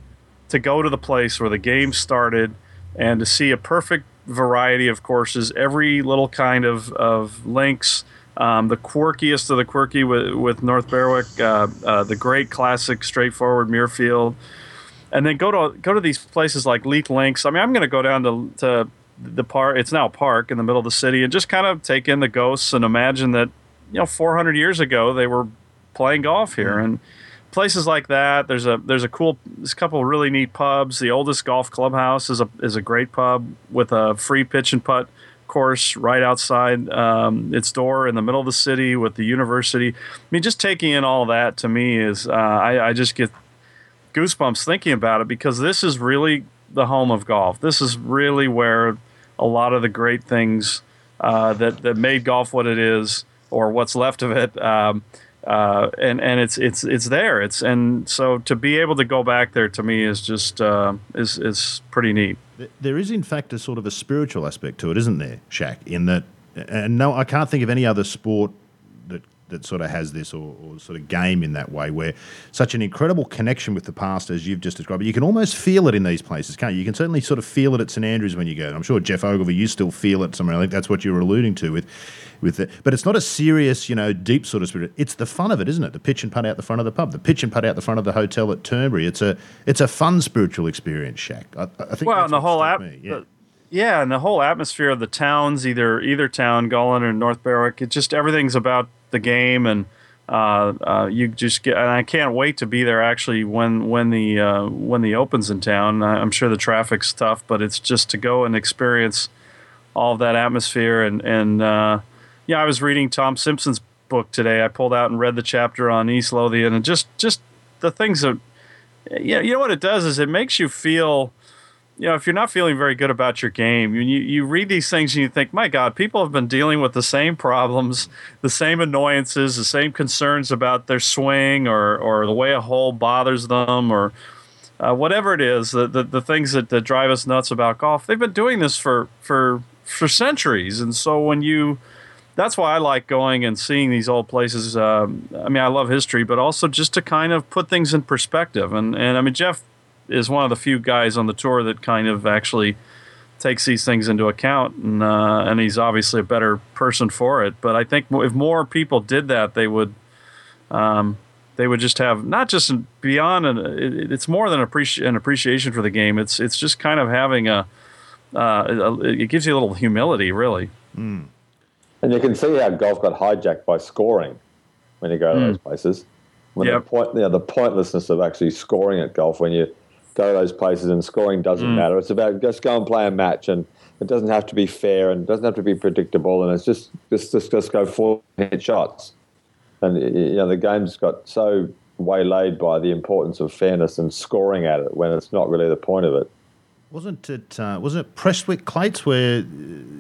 to go to the place where the game started and to see a perfect variety of courses, every little kind of of links. Um, the quirkiest of the quirky with, with North Berwick, uh, uh, the great classic straightforward Muirfield, and then go to go to these places like Leith Links. I mean, I'm going to go down to, to the park. It's now a park in the middle of the city, and just kind of take in the ghosts and imagine that you know 400 years ago they were playing golf here. Mm-hmm. and places like that there's a there's a cool there's a couple really neat pubs. The oldest golf clubhouse is a is a great pub with a free pitch and putt course right outside um, its door in the middle of the city with the university. I mean just taking in all that to me is uh, I, I just get goosebumps thinking about it because this is really the home of golf. This is really where a lot of the great things uh, that that made golf what it is or what's left of it. Um, uh, and and it's it's it's there. It's and so to be able to go back there to me is just uh, is is pretty neat. There is in fact a sort of a spiritual aspect to it, isn't there, Shack? In that, and no, I can't think of any other sport that sort of has this, or, or, sort of game in that way, where such an incredible connection with the past as you've just described. You can almost feel it in these places, can't you? You can certainly sort of feel it at St Andrews when you go. I'm sure Geoff Ogilvy, you still feel it somewhere. I think that's what you were alluding to with with it. But it's not a serious, you know, deep sort of spirit. It's the fun of it, isn't it? The pitch and putt out the front of the pub, the pitch and putt out the front of the hotel at Turnberry. It's a it's a fun spiritual experience, Shack. I, I think. Well, and the whole app. Yeah. yeah, and the whole atmosphere of the towns, either either town, Gullane or North Berwick, it just everything's about the game and. Uh, uh, you just get, and I can't wait to be there. Actually, when when the uh, when the opens in town, I'm sure the traffic's tough, but it's just to go and experience all of that atmosphere and and uh, yeah, I was reading Tom Simpson's book today. I pulled out and read the chapter on East Lothian, and just just the things that yeah, you know what it does is it makes you feel. You know, if you're not feeling very good about your game, you, you read these things and you think, my God, people have been dealing with the same problems, the same annoyances, the same concerns about their swing or, or the way a hole bothers them or uh, whatever it is, the, the, the things that, that drive us nuts about golf. They've been doing this for, for, for centuries. And so when you that's why I like going and seeing these old places. Um, I mean, I love history, but also just to kind of put things in perspective. And and I mean, Geoff is one of the few guys on the tour that kind of actually takes these things into account, and uh, and he's obviously a better person for it. But I think if more people did that, they would. Um, they would just have not just beyond an, it, it's more than appreci- an appreciation for the game. It's it's just kind of having a, uh, a it gives you a little humility, really. Mm. And you can see how golf got hijacked by scoring when you go to mm. those places. When yep. the point, you know, the pointlessness of actually scoring at golf when you go to those places and scoring doesn't mm. matter. It's about just go and play a match, and it doesn't have to be fair and it doesn't have to be predictable, and it's just just just, just go four hit shots. And you know the game's got so waylaid by the importance of fairness and scoring at it when it's not really the point of it. Wasn't it? Uh, was it Prestwick Clates where uh,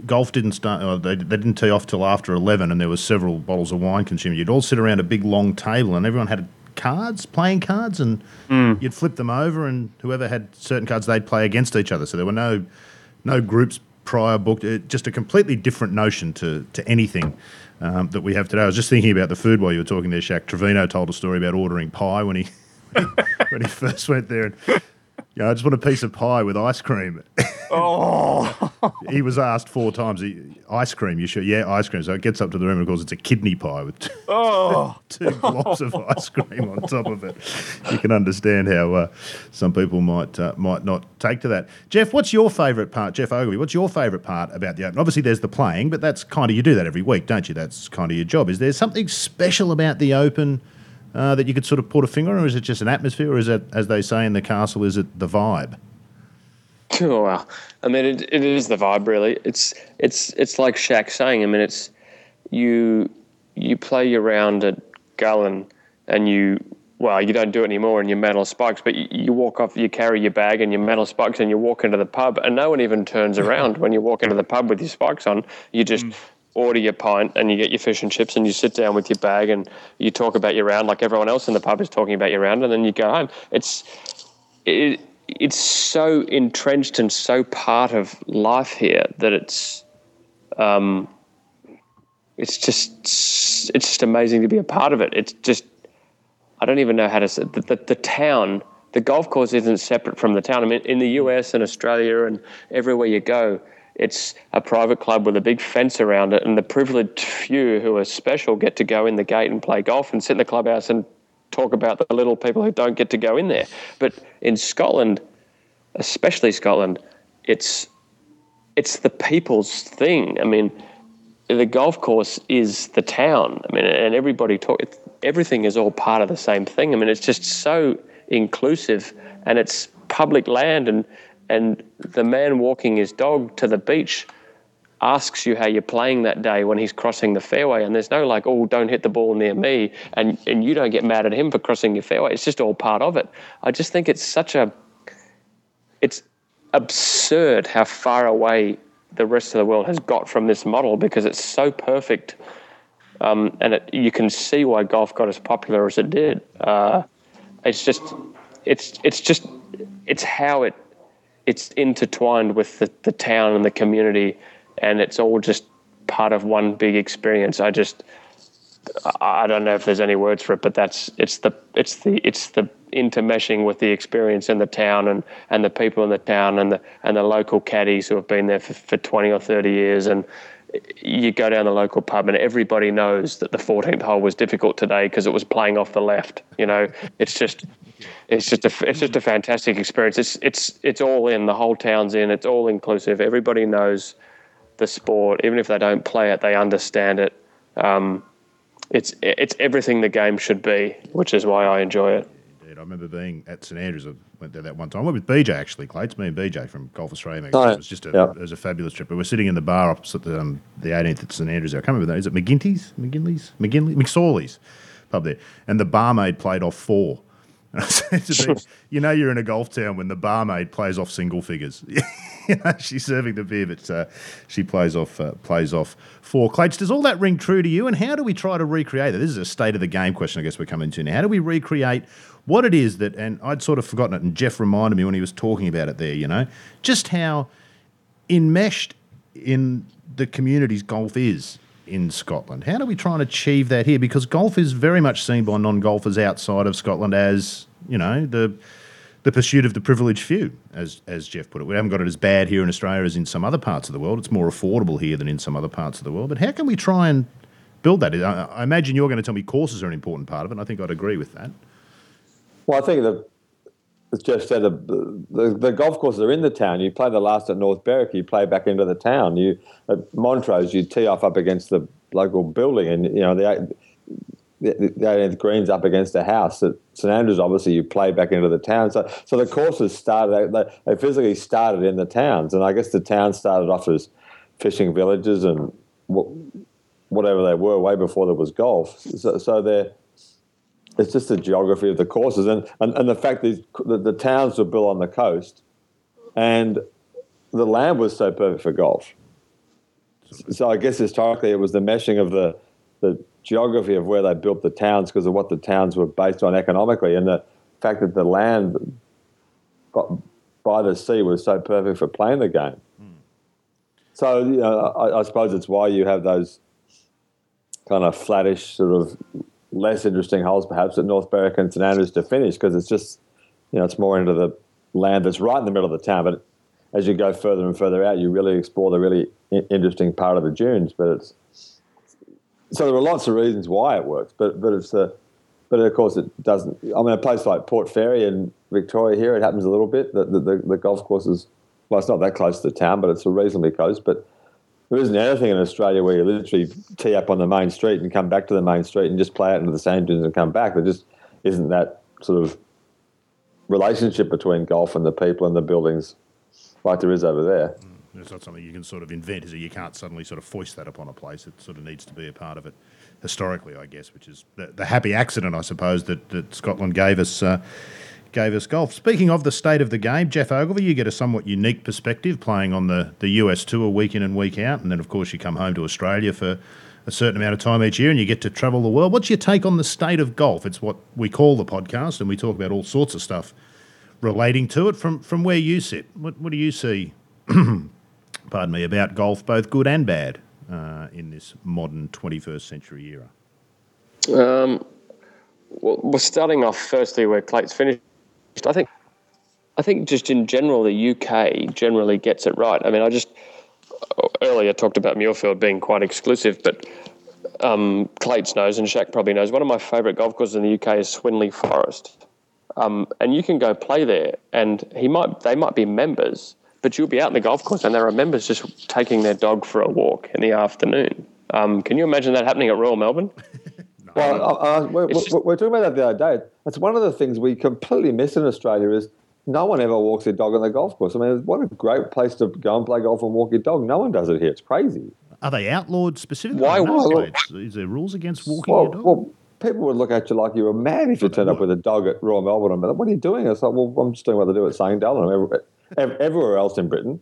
golf didn't start? They, they didn't tee off till after eleven, and there was several bottles of wine consumed. You'd all sit around a big long table, and everyone had cards, playing cards, and mm. you'd flip them over, and whoever had certain cards, they'd play against each other. So there were no no groups prior booked. It, just a completely different notion to to anything um, that we have today. I was just thinking about the food while you were talking there, Shack. Trevino told a story about ordering pie when he [LAUGHS] when he first went there, and yeah, I just want a piece of pie with ice cream. [LAUGHS] Oh. he was asked four times, ice cream, you sure? Yeah, ice cream. So it gets up to the room and of course it's a kidney pie with two, oh. [LAUGHS] two blobs of [LAUGHS] ice cream on top of it. You can understand how uh, some people might uh, might not take to that. Geoff, what's your favourite part? Geoff Ogilvy, what's your favourite part about the Open? Obviously, there's the playing, but that's kind of, you do that every week, don't you? That's kind of your job. Is there something special about the Open? Uh, that you could sort of put a finger on, or is it just an atmosphere, or is it, as they say in the castle, is it the vibe? [LAUGHS] Oh well, I mean, it, it is the vibe really. It's it's it's like Shack saying. I mean, it's you you play your round at Gullane, and you well, you don't do it anymore in your metal spikes, but you, you, walk off, you carry your bag and your metal spikes, and you walk into the pub, and no one even turns around when you walk into the pub with your spikes on. You just mm order your pint and you get your fish and chips and you sit down with your bag and you talk about your round like everyone else in the pub is talking about your round and then you go home. It's it, it's so entrenched and so part of life here that it's um, it's just it's just amazing to be a part of it. It's just I don't even know how to say the, the, the town. The golf course isn't separate from the town. I mean, in the US and Australia and everywhere you go, it's a private club with a big fence around it, and the privileged few who are special get to go in the gate and play golf and sit in the clubhouse and talk about the little people who don't get to go in there. But in Scotland, especially Scotland, it's it's the people's thing. I mean, the golf course is the town. I mean, and everybody talk. Everything is all part of the same thing. I mean, it's just so inclusive, and it's public land, and and the man walking his dog to the beach asks you how you're playing that day when he's crossing the fairway. And there's no like oh don't hit the ball near me and and you don't get mad at him for crossing your fairway. It's just all part of it. I just think it's such a it's absurd how far away the rest of the world has got from this model because it's so perfect um, and it, you can see why golf got as popular as it did. Uh, it's just it's it's just it's how it it's intertwined with the, the town and the community, and it's all just part of one big experience. I just, I don't know if there's any words for it, but that's it's the it's the it's the intermeshing with the experience in the town and, and the people in the town and the and the local caddies who have been there for, for 20 or 30 years and you go down the local pub and everybody knows that the 14th hole was difficult today because it was playing off the left you know? It's just it's just a it's just a fantastic experience. It's it's it's all in. The whole town's in. It's all inclusive. Everybody knows the sport. Even if they don't play it they understand it. Um, it's it's everything the game should be which is why I enjoy it I remember being at St Andrews. I went there that one time. I went with BJ actually, Clay. It's me and BJ from Golf Australia. Oh, it was just a, it was a fabulous trip. But we're sitting in the bar opposite the, um, the 18th at St Andrews. I can't remember that. Is it McGinty's? McGinley's? McGinley? McSorley's pub there. And the barmaid played off four. [LAUGHS] you know, you're in a golf town when the barmaid plays off single figures. [LAUGHS] you know, she's serving the beer, but uh, she plays off uh, plays off four. Clates, does all that ring true to you? And how do we try to recreate it? This is a state of the game question, I guess we're coming to now. How do we recreate what it is that, and I'd sort of forgotten it, and Geoff reminded me when he was talking about it there, you know, just how enmeshed in the community's golf is in Scotland. How do we try and achieve that here? Because golf is very much seen by non-golfers outside of Scotland as, you know, the the pursuit of the privileged few, as as Geoff put it. We haven't got it as bad here in Australia as in some other parts of the world. It's more affordable here than in some other parts of the world. But how can we try and build that? I, I imagine you're going to tell me courses are an important part of it, I think I'd agree with that. Well, I think that, as Geoff said, the, the, golf courses are in the town. You play the last at North Berwick, you play back into the town. You at Montrose, you tee off up against the local building, and you know the the, the 18th greens up against a house. At St Andrews, obviously, you play back into the town. So, so the courses started. They, they physically started in the towns, and I guess the towns started off as fishing villages and whatever they were way before there was golf. So, so they're it's just the geography of the courses and, and, and the fact that the, the towns were built on the coast and the land was so perfect for golf. So I guess historically it was the meshing of the, the geography of where they built the towns because of what the towns were based on economically and the fact that the land by the sea was so perfect for playing the game. Mm. So you know, I, I suppose it's why you have those kind of flattish sort of less interesting holes perhaps at North Berwick and St Andrews to finish because it's just, you know, it's more into the land that's right in the middle of the town. But as you go further and further out, you really explore the really interesting part of the dunes. But it's so there are lots of reasons why it works, but but it's the but of course it doesn't. I mean, a place like Port Fairy in Victoria here, it happens a little bit. The the, the, the golf courses, well, it's not that close to the town, but it's a reasonably close. But there isn't anything in Australia where you literally tee up on the main street and come back to the main street and just play out into the sand dunes and come back. There just isn't that sort of relationship between golf and the people and the buildings like there is over there. Mm, it's not something you can sort of invent, is it? You can't suddenly sort of foist that upon a place. It sort of needs to be a part of it historically, I guess, which is the, the happy accident, I suppose, that, that Scotland gave us. Uh, gave us golf. Speaking of the state of the game, Geoff Ogilvy, you get a somewhat unique perspective playing on the, the US tour week in and week out, and then of course you come home to Australia for a certain amount of time each year and you get to travel the world. What's your take on the state of golf? It's what we call the podcast, and we talk about all sorts of stuff relating to it from, from where you sit. What, what do you see, [CLEARS THROAT] pardon me, about golf, both good and bad, uh, in this modern 21st century era? Um, well, we're starting off firstly where Clay's finished I think I think just in general, the UK generally gets it right. I mean, I just earlier talked about Muirfield being quite exclusive, but um, Clates knows and Shack probably knows. One of my favourite golf courses in the UK is Swinley Forest, um, and you can go play there. And he might they might be members, but you'll be out in the golf course, and there are members just taking their dog for a walk in the afternoon. Um, can you imagine that happening at Royal Melbourne? [LAUGHS] Well, uh, uh, we're, we're, we're, talking about that the other day. That's one of the things we completely miss in Australia is no one ever walks their dog on the golf course. I mean, what a great place to go and play golf and walk your dog. No one does it here. It's crazy. Are they outlawed specifically? Why? why is there rules against walking well, your dog? Well, people would look at you like you were mad if you turned up with a dog at Royal Melbourne. But what are you doing? It's like, well, I'm just doing what they do at Sandown and everywhere else in Britain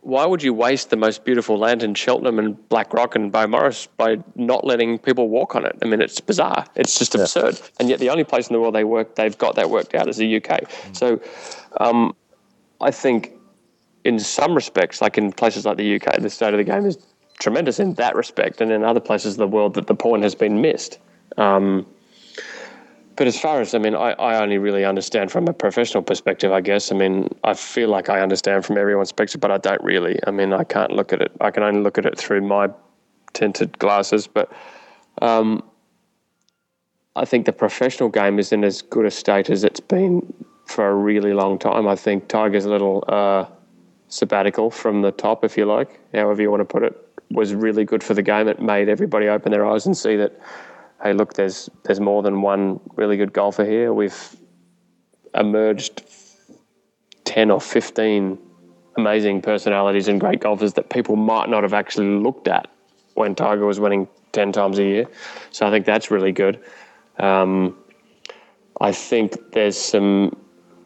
why would you waste the most beautiful land in Cheltenham and Blackrock and Beaumaris by not letting people walk on it? I mean, it's bizarre. It's just absurd. Yeah. And yet, the only place in the world they work, they've got that worked out is the UK. Mm. So, um, I think in some respects, like in places like the UK, the state of the game is tremendous in that respect, and in other places of the world that the point has been missed. Um, but as far as I mean, I, I only really understand from a professional perspective, I guess. I mean, I feel like I understand from everyone's perspective, but I don't really. I mean, I can't look at it. I can only look at it through my tinted glasses. But um, I think the professional game is in as good a state as it's been for a really long time. I think Tiger's little uh, sabbatical from the top, if you like, however you want to put it, was really good for the game. It made everybody open their eyes and see that, hey, look, there's there's more than one really good golfer here. We've emerged ten or fifteen amazing personalities and great golfers that people might not have actually looked at when Tiger was winning ten times a year. So I think that's really good. Um, I think there's some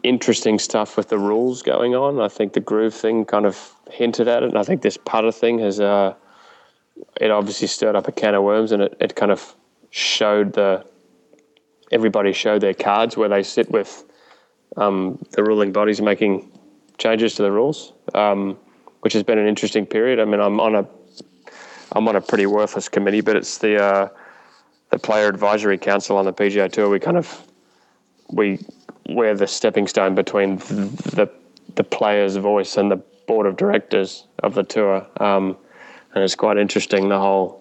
interesting stuff with the rules going on. I think the groove thing kind of hinted at it, and I think this putter thing has uh, it obviously stirred up a can of worms, and it, it kind of showed the everybody showed their cards where they sit with um, the ruling bodies making changes to the rules, um, which has been an interesting period. I mean, I'm on a I'm on a pretty worthless committee, but it's the uh, the player advisory council on the PGA Tour. We kind of we we're the stepping stone between the the player's voice and the board of directors of the tour. Um, and it's quite interesting the whole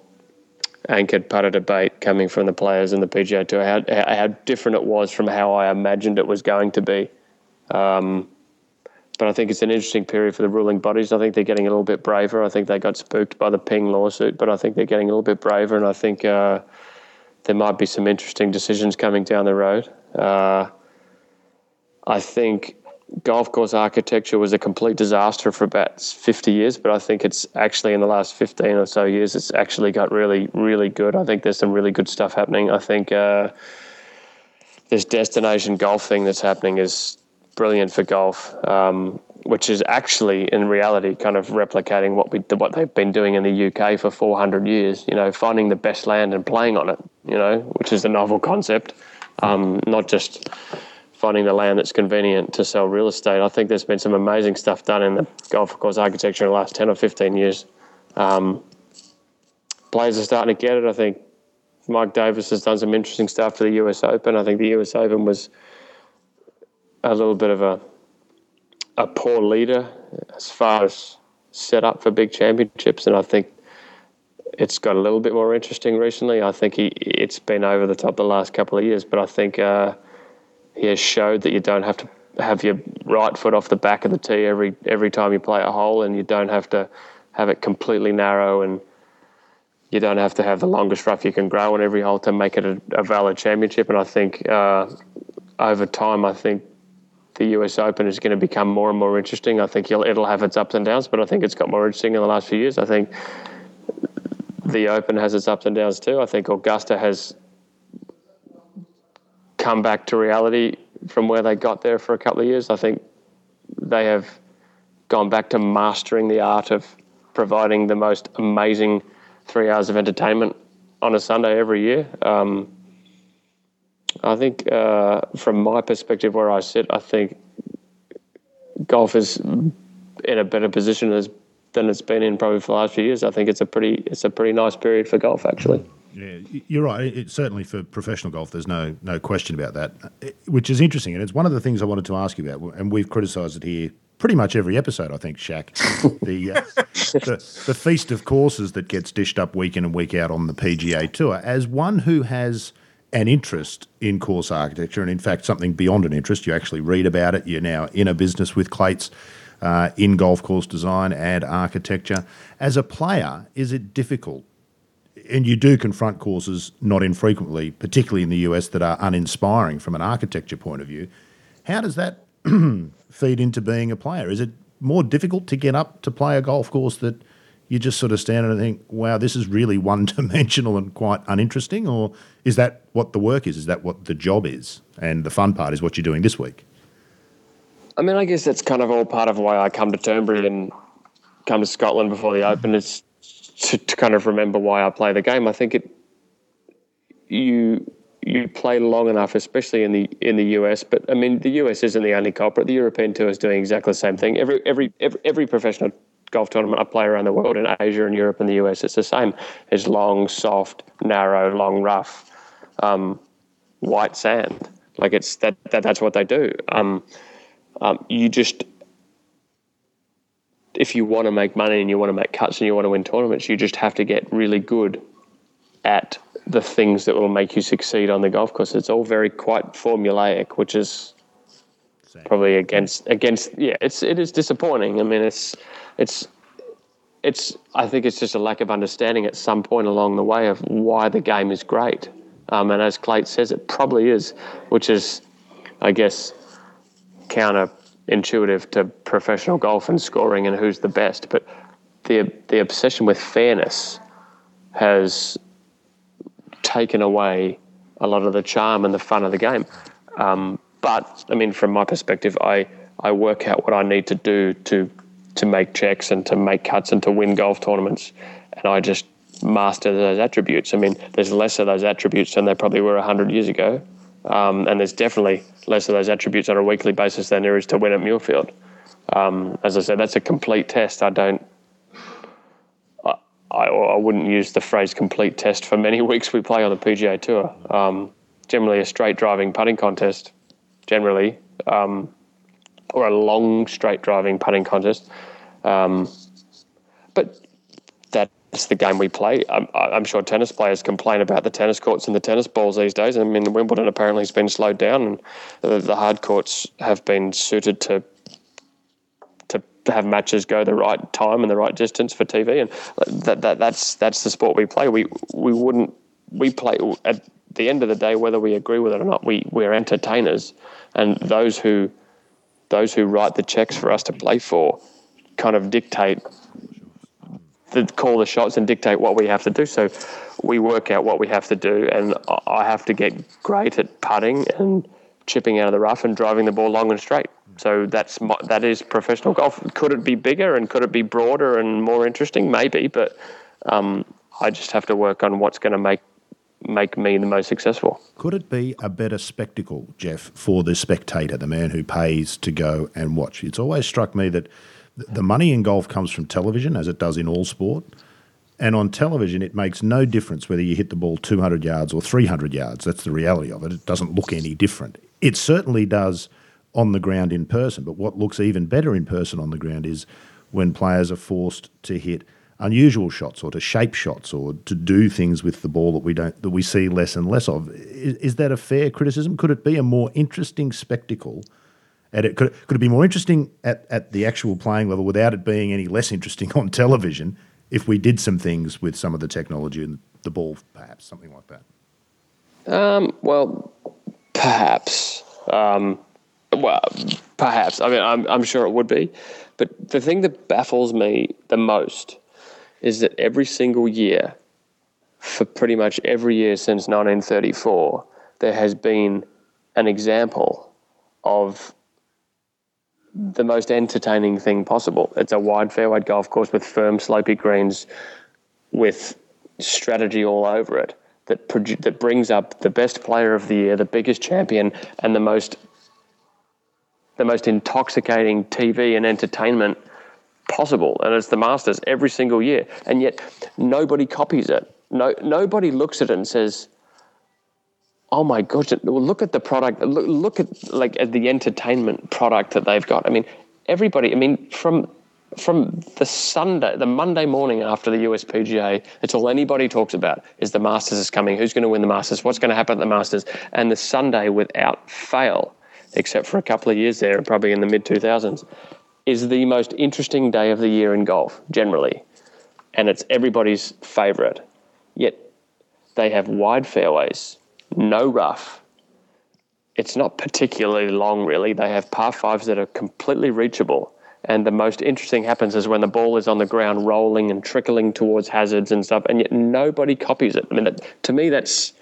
anchored putter debate coming from the players and the PGA Tour, how, how different it was from how I imagined it was going to be. Um, but I think it's an interesting period for the ruling bodies. I think they're getting a little bit braver. I think they got spooked by the Ping lawsuit, but I think they're getting a little bit braver, and I think uh, there might be some interesting decisions coming down the road. Uh, I think golf course architecture was a complete disaster for about 50 years, but I think it's actually in the last 15 or so years, it's actually got really, really good. I think there's some really good stuff happening. I think uh, this destination golf thing that's happening is brilliant for golf, um, which is actually in reality kind of replicating what we what they've been doing in the UK for 400 years. You know, finding the best land and playing on it. You know, which is a novel concept, um, not just finding the land that's convenient to sell real estate. I think there's been some amazing stuff done in the golf course architecture in the last 10 or 15 years. Um, players are starting to get it. I think Mike Davis has done some interesting stuff for the US Open. I think the US Open was a little bit of a a poor leader as far as set up for big championships, and I think it's got a little bit more interesting recently. I think he it's been over the top the last couple of years, but I think uh, he has showed that you don't have to have your right foot off the back of the tee every every time you play a hole, and you don't have to have it completely narrow, and you don't have to have the longest rough you can grow on every hole to make it a, a valid championship. And I think uh, over time, I think the US Open is going to become more and more interesting. I think it'll have its ups and downs, but I think it's got more interesting in the last few years. I think the Open has its ups and downs too. I think Augusta has come back to reality from where they got there for a couple of years. I think they have gone back to mastering the art of providing the most amazing three hours of entertainment on a Sunday every year. Um, I think, uh, from my perspective, where I sit, I think golf is in a better position as, than it's been in probably for the last few years. I think it's a pretty it's a pretty nice period for golf actually. Yeah, you're right. It, certainly for professional golf, there's no no question about that, it, which is interesting, and it's one of the things I wanted to ask you about. And we've criticised it here pretty much every episode, I think, Shack. [LAUGHS] the, uh, the the feast of courses that gets dished up week in and week out on the PGA Tour. As one who has an interest in course architecture, and in fact something beyond an interest, you actually read about it. You're now in a business with Clates. Uh, in golf course design and architecture. As a player, is it difficult and you do confront courses not infrequently, particularly in the US, that are uninspiring from an architecture point of view. How does that [CLEARS THROAT] feed into being a player? Is it more difficult to get up to play a golf course that you just sort of stand and think, wow, this is really [LAUGHS] one dimensional and quite uninteresting? Or is that what the work is? Is that what the job is? And the fun part is what you're doing this week? I mean, I guess that's kind of all part of why I come to Turnberry and come to Scotland before the Open. It's to, to kind of remember why I play the game. I think it you you play long enough, especially in the in the US. But I mean, the US isn't the only culprit. The European Tour is doing exactly the same thing. Every every every, every professional golf tournament I play around the world in Asia and Europe and the US, it's the same. It's long, soft, narrow, long, rough, um, white sand. Like it's that, that that's what they do. Um, um, you just if you want to make money and you want to make cuts and you want to win tournaments, you just have to get really good at the things that will make you succeed on the golf course. It's all very quite formulaic, which is Same. probably against against yeah. It's it is disappointing. I mean, it's it's it's I think it's just a lack of understanding at some point along the way of why the game is great. Um, and as Clayton says, it probably is, which is, I guess, counterintuitive to professional golf and scoring and who's the best. But the the obsession with fairness has taken away a lot of the charm and the fun of the game. Um, but I mean, from my perspective, I I work out what I need to do to to make checks and to make cuts and to win golf tournaments, and I just master those attributes. I mean, there's less of those attributes than there probably were hundred years ago, um, and there's definitely less of those attributes on a weekly basis than there is to win at Muirfield. Um, as I said, that's a complete test. I don't. I, I, wouldn't use the phrase complete test for many [LAUGHS] weeks we play on the PGA Tour. Um, generally, a straight driving putting contest, generally, um, or a long straight driving putting contest. Um, but that's the game we play. I'm, I'm, sure tennis players complain about the tennis courts and the tennis balls these days. I mean, Wimbledon apparently has been slowed down, and the, the hard courts have been suited to to have matches go the right time and the right distance for TV, and that, that that's that's the sport we play. We we wouldn't we play at the end of the day, whether we agree with it or not. We we're entertainers, and those who those who write the checks for us to play for kind of dictate the, call the shots and dictate what we have to do. So we work out what we have to do, and I have to get great at putting and chipping out of the rough and driving the ball long and straight. So that's my, that is professional golf. Could it be bigger and could it be broader and more interesting? Maybe, but um, I just have to work on what's going to make make me the most successful. Could it be a better spectacle, Geoff, for the spectator, the man who pays to go and watch? It's always struck me that the money in golf comes from television, as it does in all sport. And on television, it makes no difference whether you hit the ball 200 yards or 300 yards. That's the reality of it. It doesn't look any different. It certainly does on the ground in person. But what looks even better in person on the ground is when players are forced to hit unusual shots or to shape shots or to do things with the ball that we don't that we see less and less of. Is, is that a fair criticism? Could it be a more interesting spectacle at it. Could, could it be more interesting at, at the actual playing level without it being any less interesting [LAUGHS] on television if we did some things with some of the technology and the ball, perhaps, something like that? Um, well, perhaps. Um, well, perhaps. I mean, I'm, I'm sure it would be. But the thing that baffles me the most is that every single year, for pretty much every year since 1934, there has been an example of the most entertaining thing possible. It's a wide fairway golf course with firm slopey greens with strategy all over it that produ- that brings up the best player of the year, the biggest champion, and the most the most intoxicating TV and entertainment possible. And it's the Masters every single year, and yet nobody copies it. No, nobody looks at it and says, oh my gosh, look at the product. Look, look at like at the entertainment product that they've got. I mean, everybody. I mean, from from the Sunday, the Monday morning after the USPGA, it's all anybody talks about is the Masters is coming. Who's going to win the Masters? What's going to happen at the Masters? And the Sunday, without fail, except for a couple of years there, probably in the mid 2000s, is the most interesting day of the year in golf generally, and it's everybody's favourite. Yet they have wide fairways no rough. It's not particularly long, really. They have par fives that are completely reachable. And the most interesting happens is when the ball is on the ground rolling and trickling towards hazards and stuff, and yet nobody copies it. I mean, to me, that's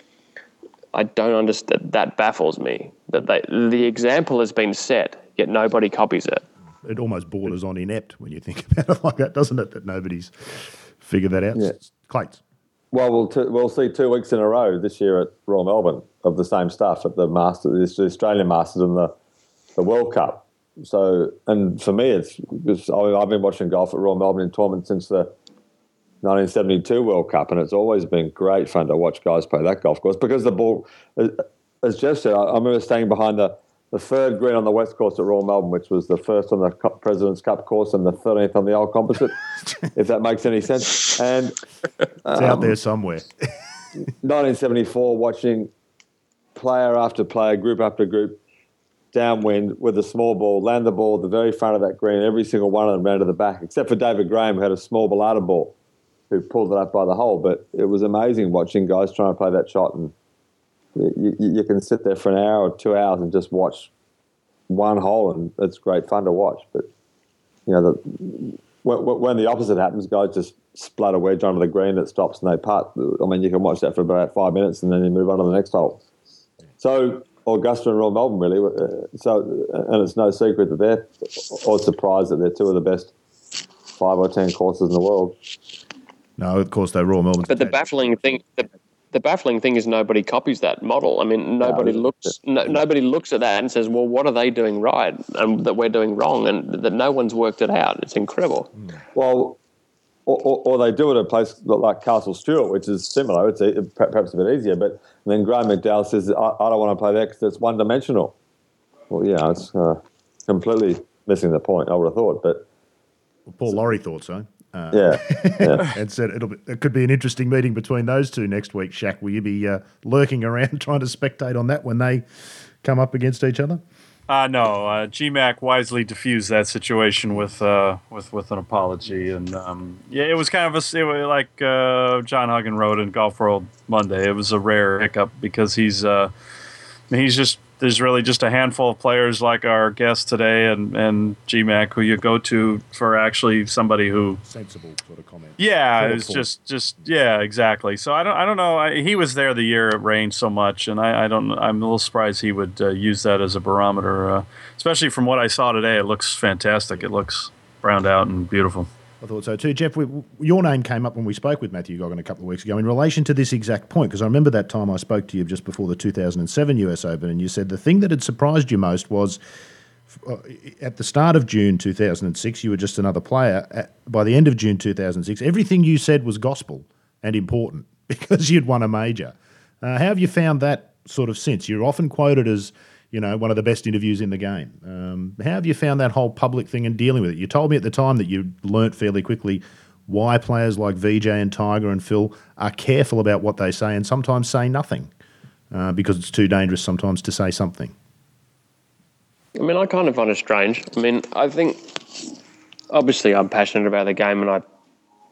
I don't understand. That baffles me. That they, the example has been set, yet nobody copies it. It almost borders on inept when you think [LAUGHS] about it like that, doesn't it? That nobody's figured that out. Yeah. Clates. Well, we'll, t- we'll see two weeks in a row this year at Royal Melbourne of the same stuff at the Masters, the Australian Masters and the, the World Cup. so, and for me, it's because I've been watching golf at Royal Melbourne in tournament since the 1972 World Cup, and it's always been great fun to watch guys play that golf course because the ball, as Geoff said, I remember staying behind the, the third green on the west course at Royal Melbourne, which was the first on the President's Cup course and the 13th on the old composite, if that makes any sense. And it's um, out there somewhere. 1974, watching player after player, group after group, downwind with a small ball, land the ball at the very front of that green. Every single one of them ran to the back, except for David Graham, who had a small balata ball, who pulled it up by the hole. But it was amazing watching guys trying to play that shot, and you, you, you can sit there for an hour or two hours and just watch one hole, and it's great fun to watch. But you know, the, when, when the opposite happens, guys just splat a wedge onto the green that stops and they putt. I mean, you can watch that for about five minutes and then you move on to the next hole. So Augusta and Royal Melbourne, really. Uh, so, and it's no secret that they're or surprised that they're two of the best five or ten courses in the world. No, of course they're Royal Melbourne. But the baffling thing, the, the, baffling thing is nobody copies that model. I mean, nobody no, looks, no, nobody looks at that and says, "Well, what are they doing right and that we're doing wrong?" And that no one's worked it out. It's incredible. Well, or, or, or, they do it at a place like Castle Stuart, which is similar. It's a, perhaps a bit easier, but then Graham McDowell says, I, I don't want to play there because it's one dimensional. Well, yeah, it's uh, completely missing the point, I would have thought. But well, Paul Lawrie thought so. Uh, yeah, yeah. [LAUGHS] [LAUGHS] and said it'll be, it could be an interesting meeting between those two next week. Shack, will you be uh, lurking around [LAUGHS] trying to spectate on that when they come up against each other? Uh, no, uh, GMAC wisely diffused that situation with uh, with with an apology, and um, yeah, it was kind of a it was like uh, John Huggan wrote in Golf World Monday. It was a rare hiccup because he's uh, he's just there's really just a handful of players like our guest today and, and GMAC who you go to for actually somebody who sensible sort of comment. Yeah, it's just just yeah, exactly. So I don't I don't know. I, he was there the year it rained so much, and I, I don't. I'm a little surprised he would uh, use that as a barometer, uh, especially from what I saw today. It looks fantastic. It looks browned out and beautiful. I thought so too. Geoff, we, your name came up when we spoke with Matthew Goggin a couple of weeks ago in relation to this exact point, because I remember that time I spoke to you just before the 2007 US Open, and you said the thing that had surprised you most was uh, at the start of June 2006, you were just another player. At, by the end of June 2006, everything you said was gospel and important [LAUGHS] because you'd won a major. Uh, how have you found that sort of since? You're often quoted as you know, one of the best interviews in the game. Um, how have you found that whole public thing and dealing with it? You told me at the time that you learnt fairly quickly why players like VJ and Tiger and Phil are careful about what they say and sometimes say nothing uh, because it's too dangerous sometimes to say something. I mean, I kind of find it strange. I mean, I think obviously I'm passionate about the game and I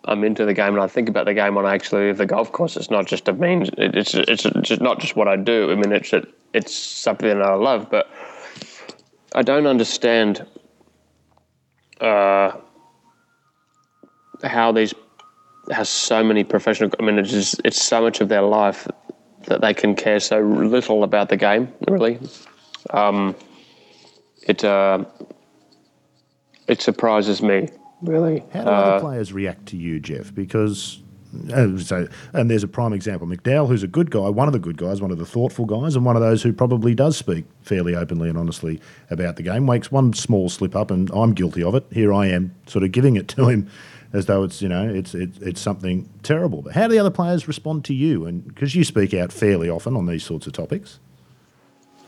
I'm into the game and I think about the game on actually the golf course. It's not just a means. It's it's just not just what I do. I mean, it's it's something that I love, but I don't understand uh, how these has so many professional. I mean, it's it's so much of their life that they can care so little about the game. Really, um, it uh, it surprises me really. How do uh, other players react to you, Geoff? Because uh, so, and there's a prime example, McDowell, who's a good guy, one of the good guys, one of the thoughtful guys, and one of those who probably does speak fairly openly and honestly about the game. Makes one small slip up, and I'm guilty of it. Here I am, sort of giving it to him as though it's you know it's it's, it's something terrible. But how do the other players respond to you? And because you speak out fairly often on these sorts of topics.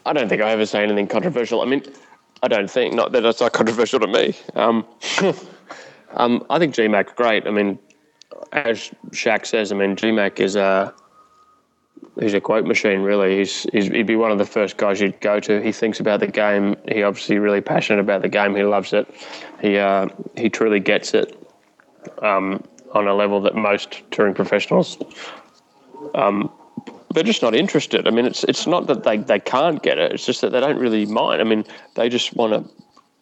I don't think I ever say anything controversial. I mean, I don't think not that it's not controversial to me. Um, [LAUGHS] Um, I think GMAC great. I mean, as Shack says, I mean GMAC is a he's a quote machine. Really, he's, he's he'd be one of the first guys you'd go to. He thinks about the game. He obviously really passionate about the game. He loves it. He uh, he truly gets it um, on a level that most touring professionals. Um, they're just not interested. I mean, it's it's not that they, they can't get it. It's just that they don't really mind. I mean, they just want to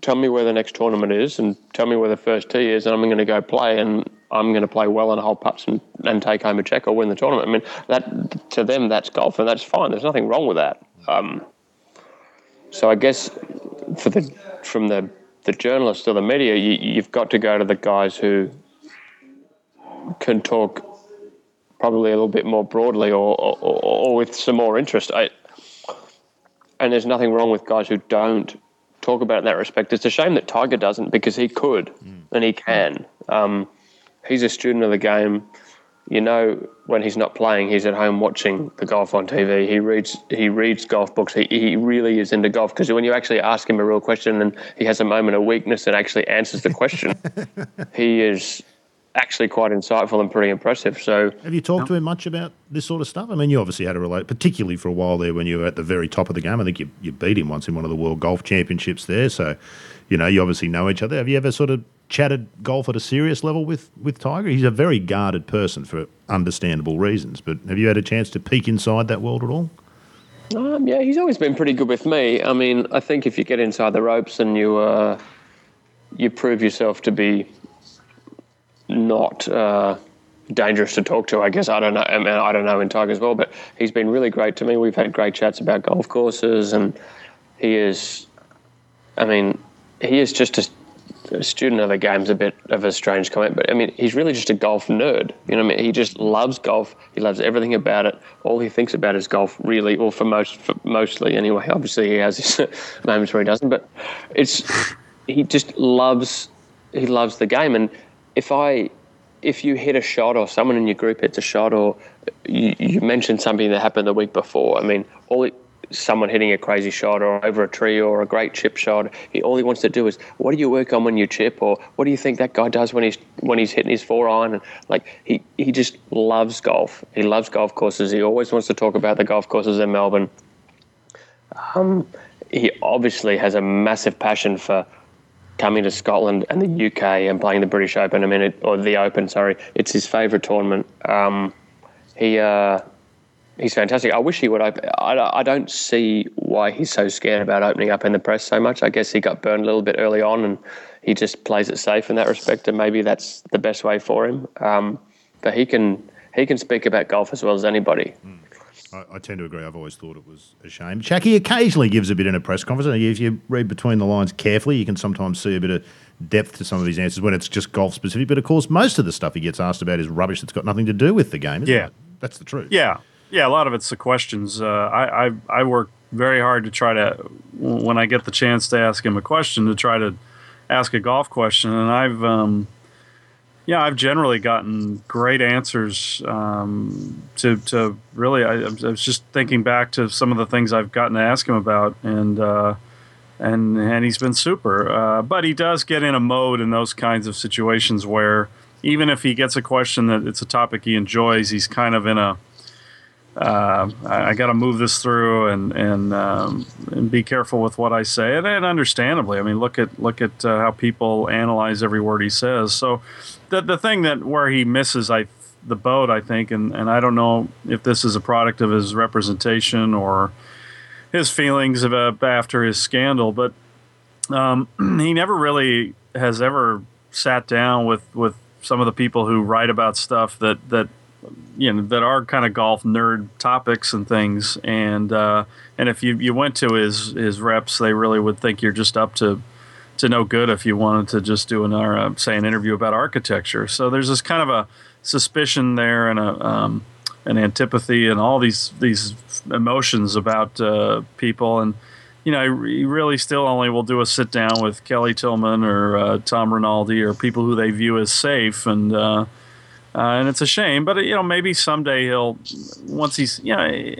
tell me where the next tournament is and tell me where the first tee is, and I'm going to go play, and I'm going to play well and hold putts and, and take home a check or win the tournament. I mean, that to them that's golf, and that's fine. There's nothing wrong with that. Um, so I guess for the from the the journalists or the media, you, you've got to go to the guys who can talk probably a little bit more broadly or, or, or with some more interest. I, and there's nothing wrong with guys who don't talk about in that respect. It's a shame that Tiger doesn't because he could mm. and he can. Um, he's a student of the game. You know, when he's not playing, he's at home watching the golf on TV. He reads he reads golf books. He, he really is into golf because when you actually ask him a real question and he has a moment of weakness and actually answers the question, [LAUGHS] he is actually quite insightful and pretty impressive. So, have you talked to him much about this sort of stuff? I mean, you obviously had a relate, particularly for a while there when you were at the very top of the game. I think you you beat him once in one of the World Golf Championships there. So, you know, you obviously know each other. Have you ever sort of chatted golf at a serious level with with Tiger? He's a very guarded person for understandable reasons. But have you had a chance to peek inside that world at all? Um, yeah, he's always been pretty good with me. I mean, I think if you get inside the ropes and you uh, you prove yourself to be not uh, dangerous to talk to. I guess I don't know. I, mean, I don't know in Tiger as well, but he's been really great to me. We've had great chats about golf courses, and he is. I mean, he is just a, a student of the game's a bit of a strange comment, but I mean, he's really just a golf nerd. You know, I mean, he just loves golf. He loves everything about it. All he thinks about is golf, really, or for most, for mostly anyway. [LAUGHS] Obviously, he has his moments where he doesn't, but it's he just loves he loves the game and if I if you hit a shot or someone in your group hits a shot or you, you mentioned something that happened the week before, I mean, all it, someone hitting a crazy shot or over a tree or a great chip shot, he, all he wants to do is, what do you work on when you chip, or what do you think that guy does when he's when he's hitting his four iron? And like he he just loves golf. He loves golf courses. He always wants to talk about the golf courses in Melbourne. Um, he obviously has a massive passion for coming to Scotland and the UK and playing the British Open. I mean, it, or the Open, sorry, it's his favourite tournament. Um, he uh, he's fantastic. I wish he would open. I, I don't see why he's so scared about opening up in the press so much. I guess he got burned a little bit early on, and he just plays it safe in that respect. And maybe that's the best way for him. Um, but he can he can speak about golf as well as anybody. Mm. I, I, tend to agree. I've always thought it was a shame. Chucky occasionally gives a bit in a press conference. If you read between the lines carefully, you can sometimes see a bit of depth to some of his answers when it's just golf specific. But of course, most of the stuff he gets asked about is rubbish that's got nothing to do with the game. yeah, it? that's the truth. Yeah, yeah. A lot of it's the questions. Uh, I, I I work very hard to try to when I get the chance to ask him a question to try to ask a golf question, and I've um, yeah, I've generally gotten great answers um, to, to really. I, I, was just thinking back to some of the things I've gotten to ask him about, and uh, and and he's been super. Uh, but he does get in a mode in those kinds of situations where even if he gets a question that it's a topic he enjoys, he's kind of in a uh, I, I got to move this through and and um, and be careful with what I say. And, and understandably, I mean, look at look at uh, how people analyze every word he says. So the the thing that where he misses, I the boat, I think, and and I don't know if this is a product of his representation or his feelings about after his scandal, but um, [CLEARS THROAT] he never really has ever sat down with with some of the people who write about stuff that that you know that are kind of golf nerd topics and things and uh, and if you, you went to his his reps they really would think you're just up to to no good if you wanted to just do an uh, say an interview about architecture. So there's this kind of a suspicion there and a um, an antipathy and all these these emotions about uh, people and you know he really still only will do a sit down with Kelly Tilghman or uh, Tom Rinaldi or people who they view as safe and uh, and it's a shame, but you know maybe someday he'll once he's you know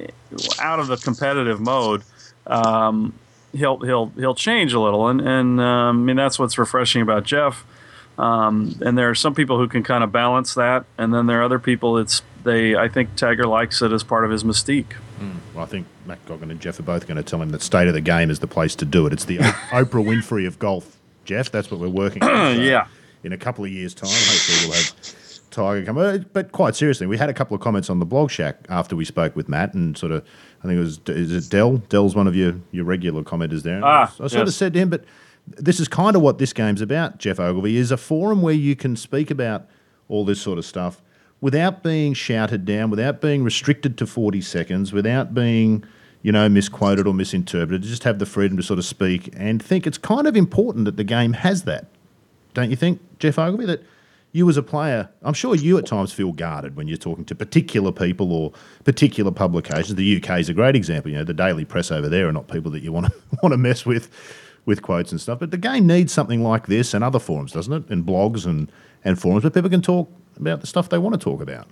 out of the competitive mode, um, he'll he'll he'll change a little, and and um, I mean that's what's refreshing about Geoff. Um, and there are some people who can kind of balance that, and then there are other people. It's they. I think Tiger likes it as part of his mystique. Mm. Well, I think Matt Goggin and Geoff are both going to tell him that state of the game is the place to do it. It's the [LAUGHS] Oprah Winfrey of golf, Geoff. That's what we're working on. So [CLEARS THROAT] yeah. In a couple of years' time, hopefully we'll have Tiger come. But quite seriously, we had a couple of comments on the blog Shack after we spoke with Matt, and sort of, I think it was is it Dell? Dell's one of your your regular commenters there. Ah, I, I sort yes. of said to him, but this is kind of what this game's about. Geoff Ogilvy is a forum where you can speak about all this sort of stuff without being shouted down, without being restricted to forty seconds, without being you know, misquoted or misinterpreted. Just have the freedom to sort of speak and think it's kind of important that the game has that. Don't you think, Geoff Ogilvy? That you as a player, I'm sure you at times feel guarded when you're talking to particular people or particular publications. The UK is a great example. You know, the daily press over there are not people that you want to want to mess with. with quotes and stuff. But the game needs something like this and other forums, doesn't it? And blogs and, and forums where people can talk about the stuff they want to talk about.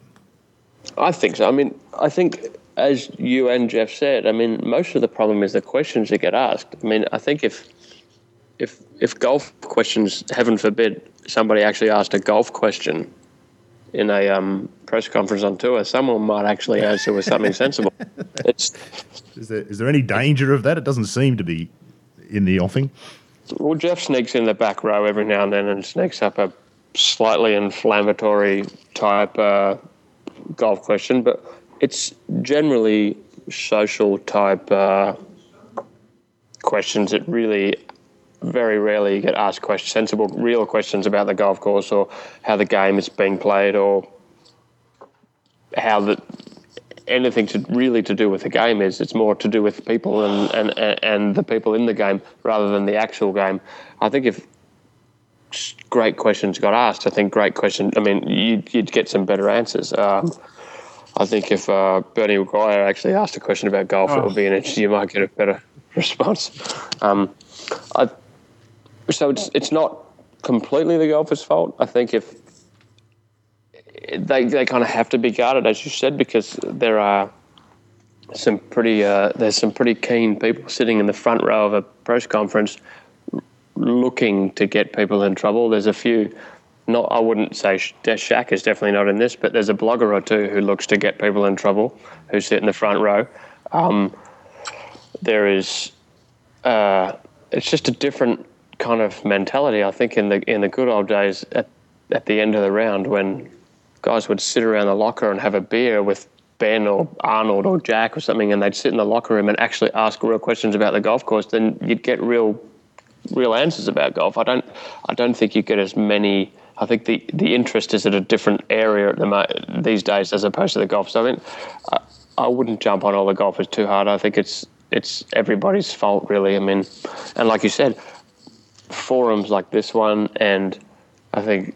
I think so. I mean, I think as you and Geoff said, I mean, most of the problem is the questions that get asked. I mean, I think if if if golf questions, heaven forbid, somebody actually asked a golf question in a um, press conference on tour, someone might actually answer with something sensible. [LAUGHS] It's is there is there any danger of that? It doesn't seem to be in the offing. Well, Geoff sneaks in the back row every now and then and sneaks up a slightly inflammatory type uh, golf question, but it's generally social type uh, questions that really very rarely you get asked questions, sensible, real questions about the golf course or how the game is being played or how the anything to really to do with the game is. It's more to do with people and, and, and the people in the game rather than the actual game. I think if great questions got asked, I think great question. I mean, you'd, you'd get some better answers. Um, I think if uh, Bernie McGuire actually asked a question about golf, oh. it would be an interesting. You might get a better [LAUGHS] response. Um, I, so it's it's not completely the golfer's fault. I think if they they kind of have to be guarded, as you said, because there are some pretty uh, there's some pretty keen people sitting in the front row of a press conference looking to get people in trouble. There's a few not I wouldn't say Shack is definitely not in this, but there's a blogger or two who looks to get people in trouble who sit in the front row. Um, there is, uh, it's just a different kind of mentality. I think in the in the good old days, at at the end of the round, when guys would sit around the locker and have a beer with Ben or Arnold or Jack or something, and they'd sit in the locker room and actually ask real questions about the golf course, then you'd get real real answers about golf. I don't I don't think you get as many I think the, the interest is at a different area at the these days as opposed to the golf. So I mean, I, I wouldn't jump on all the golfers too hard. I think it's it's everybody's fault really. I mean, and like you said, forums like this one, and I think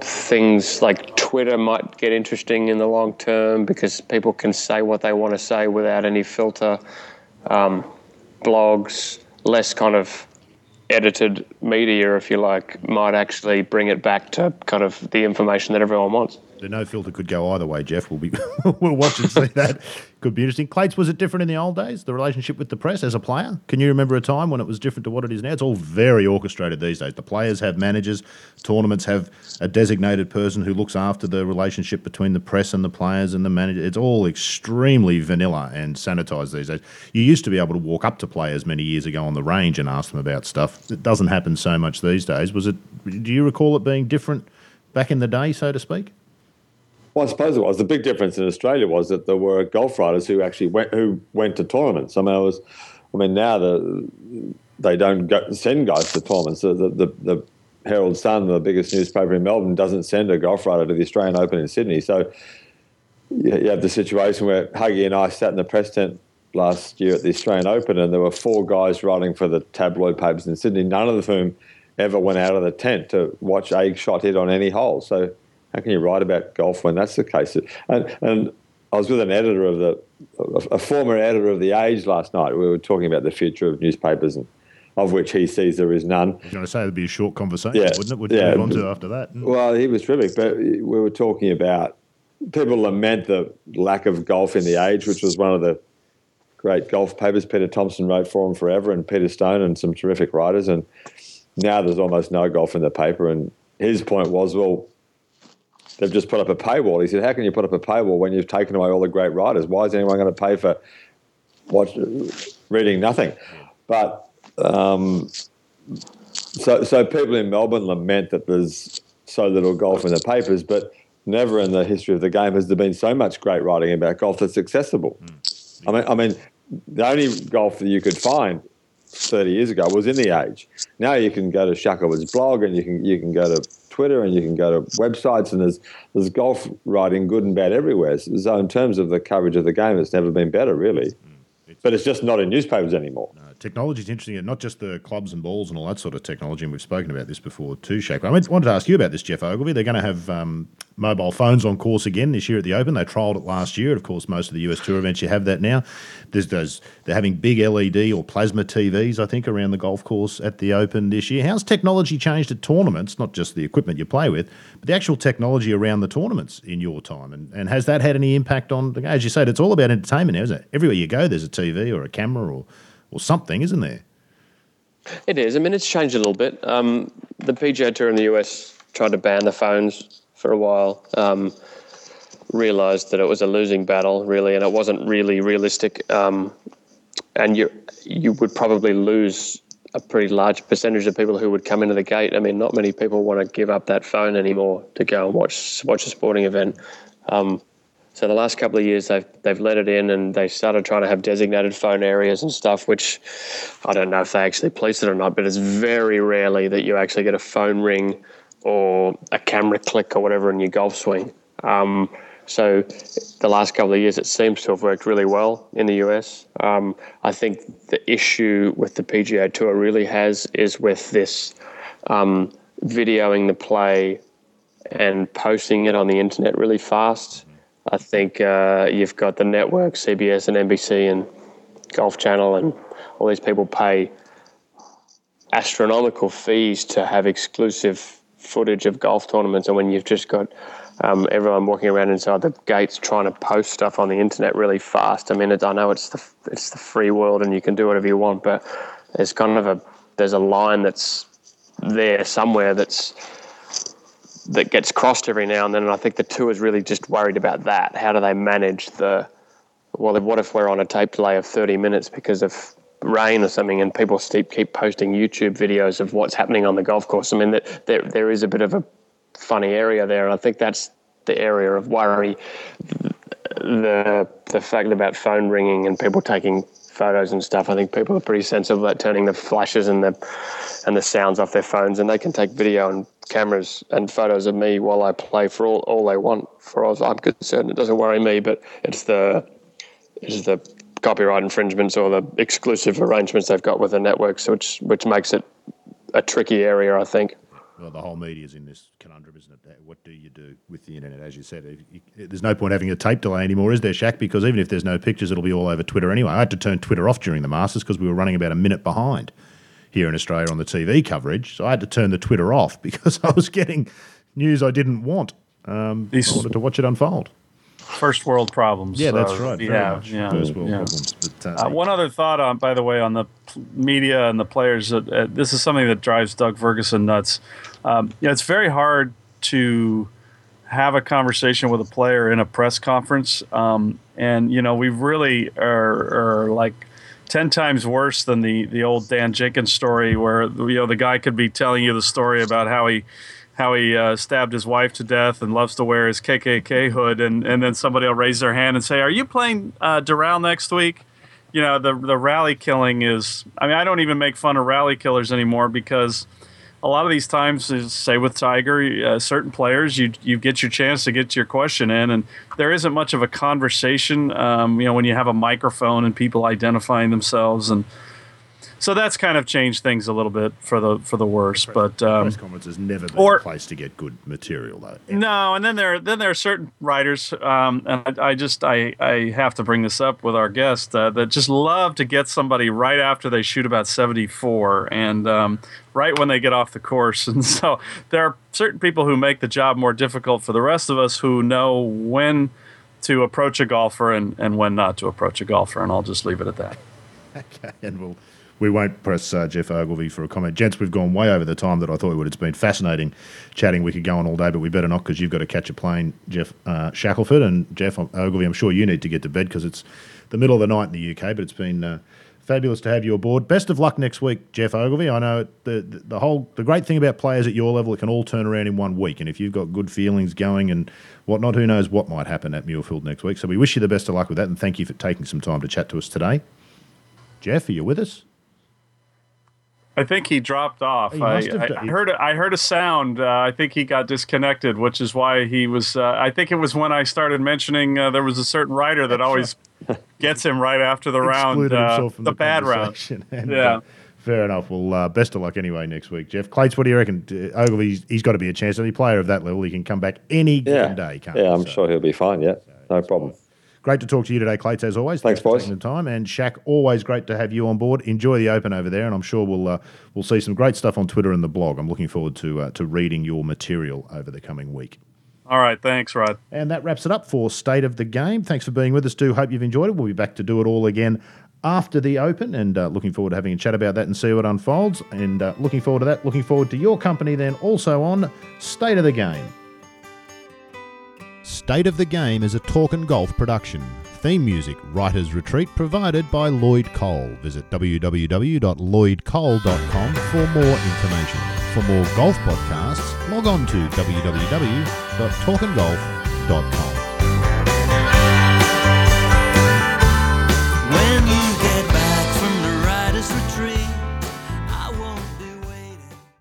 things like Twitter might get interesting in the long term because people can say what they want to say without any filter. Um, blogs, less kind of edited media, if you like, might actually bring it back to kind of the information that everyone wants. The no filter could go either way, Geoff. We'll be [LAUGHS] we'll watch and see that. Could be interesting. Clates, was it different in the old days? The relationship with the press as a player? Can you remember a time when it was different to what it is now? It's all very orchestrated these days. The players have managers, tournaments have a designated person who looks after the relationship between the press and the players and the manager. It's all extremely vanilla and sanitized these days. You used to be able to walk up to players many years ago on the range and ask them about stuff. It doesn't happen so much these days. Was it? Do you recall it being different back in the day, so to speak? Well, I suppose it was. The big difference in Australia was that there were golf writers who actually went who went to tournaments. I mean, I was, I mean, now the they don't go, send guys to tournaments. The, the, the, Herald Sun, the biggest newspaper in Melbourne, doesn't send a golf writer to the Australian Open in Sydney. So you have the situation where Huggy and I sat in the press tent last year at the Australian Open, and there were four guys writing for the tabloid papers in Sydney, none of whom ever went out of the tent to watch a shot hit on any hole. So how can you write about golf when that's the case? And, and I was with an editor of the, a former editor of The Age last night. We were talking about the future of newspapers and of which he sees there is none. I was going to say it'd be a short conversation, yeah, wouldn't it? Would yeah, move on to after that? Well, he was terrific, but we were talking about people lament the lack of golf in the age, which was one of the great golf papers. Peter Thomson wrote for him forever, and Peter Stone and some terrific writers. And now there's almost no golf in the paper. And his point was, well, they've just put up a paywall. He said, "How can you put up a paywall when you've taken away all the great writers? Why is anyone going to pay for watch, reading nothing?" But um, so, so people in Melbourne lament that there's so little golf in the papers, but never in the history of the game has there been so much great writing about golf that's accessible. Mm. I mean, I mean, the only golf that you could find 30 years ago was in the age. Now you can go to Shackelford's blog and you can you can go to Twitter and you can go to websites and there's there's golf writing good and bad everywhere. So in terms of the coverage of the game, it's never been better, really. Mm, it's, but it's just not in newspapers anymore. No, technology is interesting, not just the clubs and balls and all that sort of technology. And we've spoken about this before too, Shack. I wanted to ask you about this, Geoff Ogilvy. They're going to have um, mobile phones on course again this year at the Open. They trialled it last year. Of course, most of the US Tour events you have that now. There's. They're having big LED or plasma TVs, I think, around the golf course at the Open this year. How's technology changed at tournaments? Not just the equipment you play with, but the actual technology around the tournaments in your time. And, and has that had any impact on? As you said, it's all about entertainment now, isn't it? Everywhere you go, there's a TV or a camera or or something, isn't there? It is. I mean, it's changed a little bit. Um, the PGA Tour in the US tried to ban the phones for a while. Um, realized that it was a losing battle, really, and it wasn't really realistic. Um, and you you would probably lose a pretty large percentage of people who would come into the gate. I mean, not many people want to give up that phone anymore to go and watch watch a sporting event. Um, so the last couple of years, they've they've let it in, and they started trying to have designated phone areas and stuff. Which I don't know if they actually police it or not, but it's very rarely that you actually get a phone ring or a camera click or whatever in your golf swing. Um, so the last couple of years, it seems to have worked really well in the US. Um, I think the issue with the PGA Tour really has is with this um, videoing the play and posting it on the internet really fast. I think uh, you've got the network, CBS and NBC and Golf Channel, and all these people pay astronomical fees to have exclusive footage of golf tournaments. And when you've just got um, everyone walking around inside the gates trying to post stuff on the internet really fast, I mean, I know it's the it's the free world and you can do whatever you want, but there's kind of a there's a line that's there somewhere that's that gets crossed every now and then. And I think the tour is really just worried about that. How do they manage the well? What if we're on a tape delay of thirty minutes because of rain or something, and people keep keep posting YouTube videos of what's happening on the golf course? I mean, that there there is a bit of a funny area there, and I think that's the area of worry. The the fact about phone ringing and people taking photos and stuff. I think people are pretty sensible about turning the flashes and the and the sounds off their phones, and they can take video and cameras and photos of me while I play for all, all they want. For as I'm concerned, it doesn't worry me, but it's the it's the copyright infringements or the exclusive arrangements they've got with the networks, which which makes it a tricky area, I think. Well, the whole media is in this conundrum, isn't it? What do you do with the internet? As you said, there's no point having a tape delay anymore, is there, Shack? Because even if there's no pictures, it'll be all over Twitter anyway. I had to turn Twitter off during the Masters because we were running about a minute behind here in Australia on the TV coverage. So I had to turn the Twitter off [LAUGHS] because I was getting news I didn't want. Um, I wanted to watch it unfold. First world problems. Yeah, that's right. Yeah, yeah, First world yeah. problems. But, uh, Uh, one other thought on, by the way, on the media and the players. Uh, uh, this is something that drives Doug Ferguson nuts. Um, you know, it's very hard to have a conversation with a player in a press conference, um, and you know, we really are, are like ten times worse than the the old Dan Jenkins story, where you know the guy could be telling you the story about how he how he uh, stabbed his wife to death and loves to wear his KKK hood, and, and then somebody will raise their hand and say, "Are you playing uh, Doral next week?" You know, the the rally killing is. I mean, I don't even make fun of rally killers anymore because a lot of these times, say with Tiger, uh, certain players, you you get your chance to get your question in, and there isn't much of a conversation. Um, you know, when you have a microphone and people identifying themselves and so that's kind of changed things a little bit for the for the worse. But um, press conference has never been or- a place to get good material, though. no, and then there then there are certain writers, um, and I, I just I, I have to bring this up with our guest uh, that just love to get somebody right after they shoot about seventy four, and um, right when they get off the course, [LAUGHS] and so there are certain people who make the job more difficult for the rest of us who know when to approach a golfer and, and when not to approach a golfer, and I'll just leave it at that. [LAUGHS] Okay, and we'll, we won't press uh, Geoff Ogilvy for a comment. Gents, we've gone way over the time that I thought we would. It's been fascinating chatting. We could go on all day, but we better not because you've got to catch a plane, Geoff uh, Shackelford. And Geoff Ogilvy, I'm sure you need to get to bed because it's the middle of the night in the UK, but it's been uh, fabulous to have you aboard. Best of luck next week, Geoff Ogilvy. I know the, the, the whole the great thing about players at your level, it can all turn around in one week. And if you've got good feelings going and whatnot, who knows what might happen at Muirfield next week. So we wish you the best of luck with that and thank you for taking some time to chat to us today. Geoff, are you with us? I think he dropped off. He I, must have I, d- I heard I heard a sound. Uh, I think he got disconnected, which is why he was. Uh, I think it was when I started mentioning uh, there was a certain writer that always gets him right after the [LAUGHS] round, Excluded uh, himself from the, the, bad round. conversation. [LAUGHS] And, Yeah. uh, fair enough. Well, uh, best of luck anyway next week, Geoff. Clates, what do you reckon? Uh, Ogilvy, he's- he's got to be a chance. Any player of that level, he can come back any Yeah, day. Can't yeah, he? I'm So, sure he'll be fine. Yeah, no problem. Great to talk to you today, Clates, as always. Thanks, for boys. taking the time. And Shack, always great to have you on board. Enjoy the Open over there, and I'm sure we'll uh, we'll see some great stuff on Twitter and the blog. I'm looking forward to uh, to reading your material over the coming week. All right, thanks, Rod. And that wraps it up for State of the Game. Thanks for being with us, Do Hope you've enjoyed it. We'll be back to do it all again after the Open and uh, looking forward to having a chat about that and see what unfolds. And uh, looking forward to that. Looking forward to your company then also on State of the Game. State of the Game is a talk and golf production. Theme music, Writer's Retreat, provided by Lloyd Cole. Visit www.lloydcole.com for more information. For more golf podcasts, log on to www.talkandgolf.com.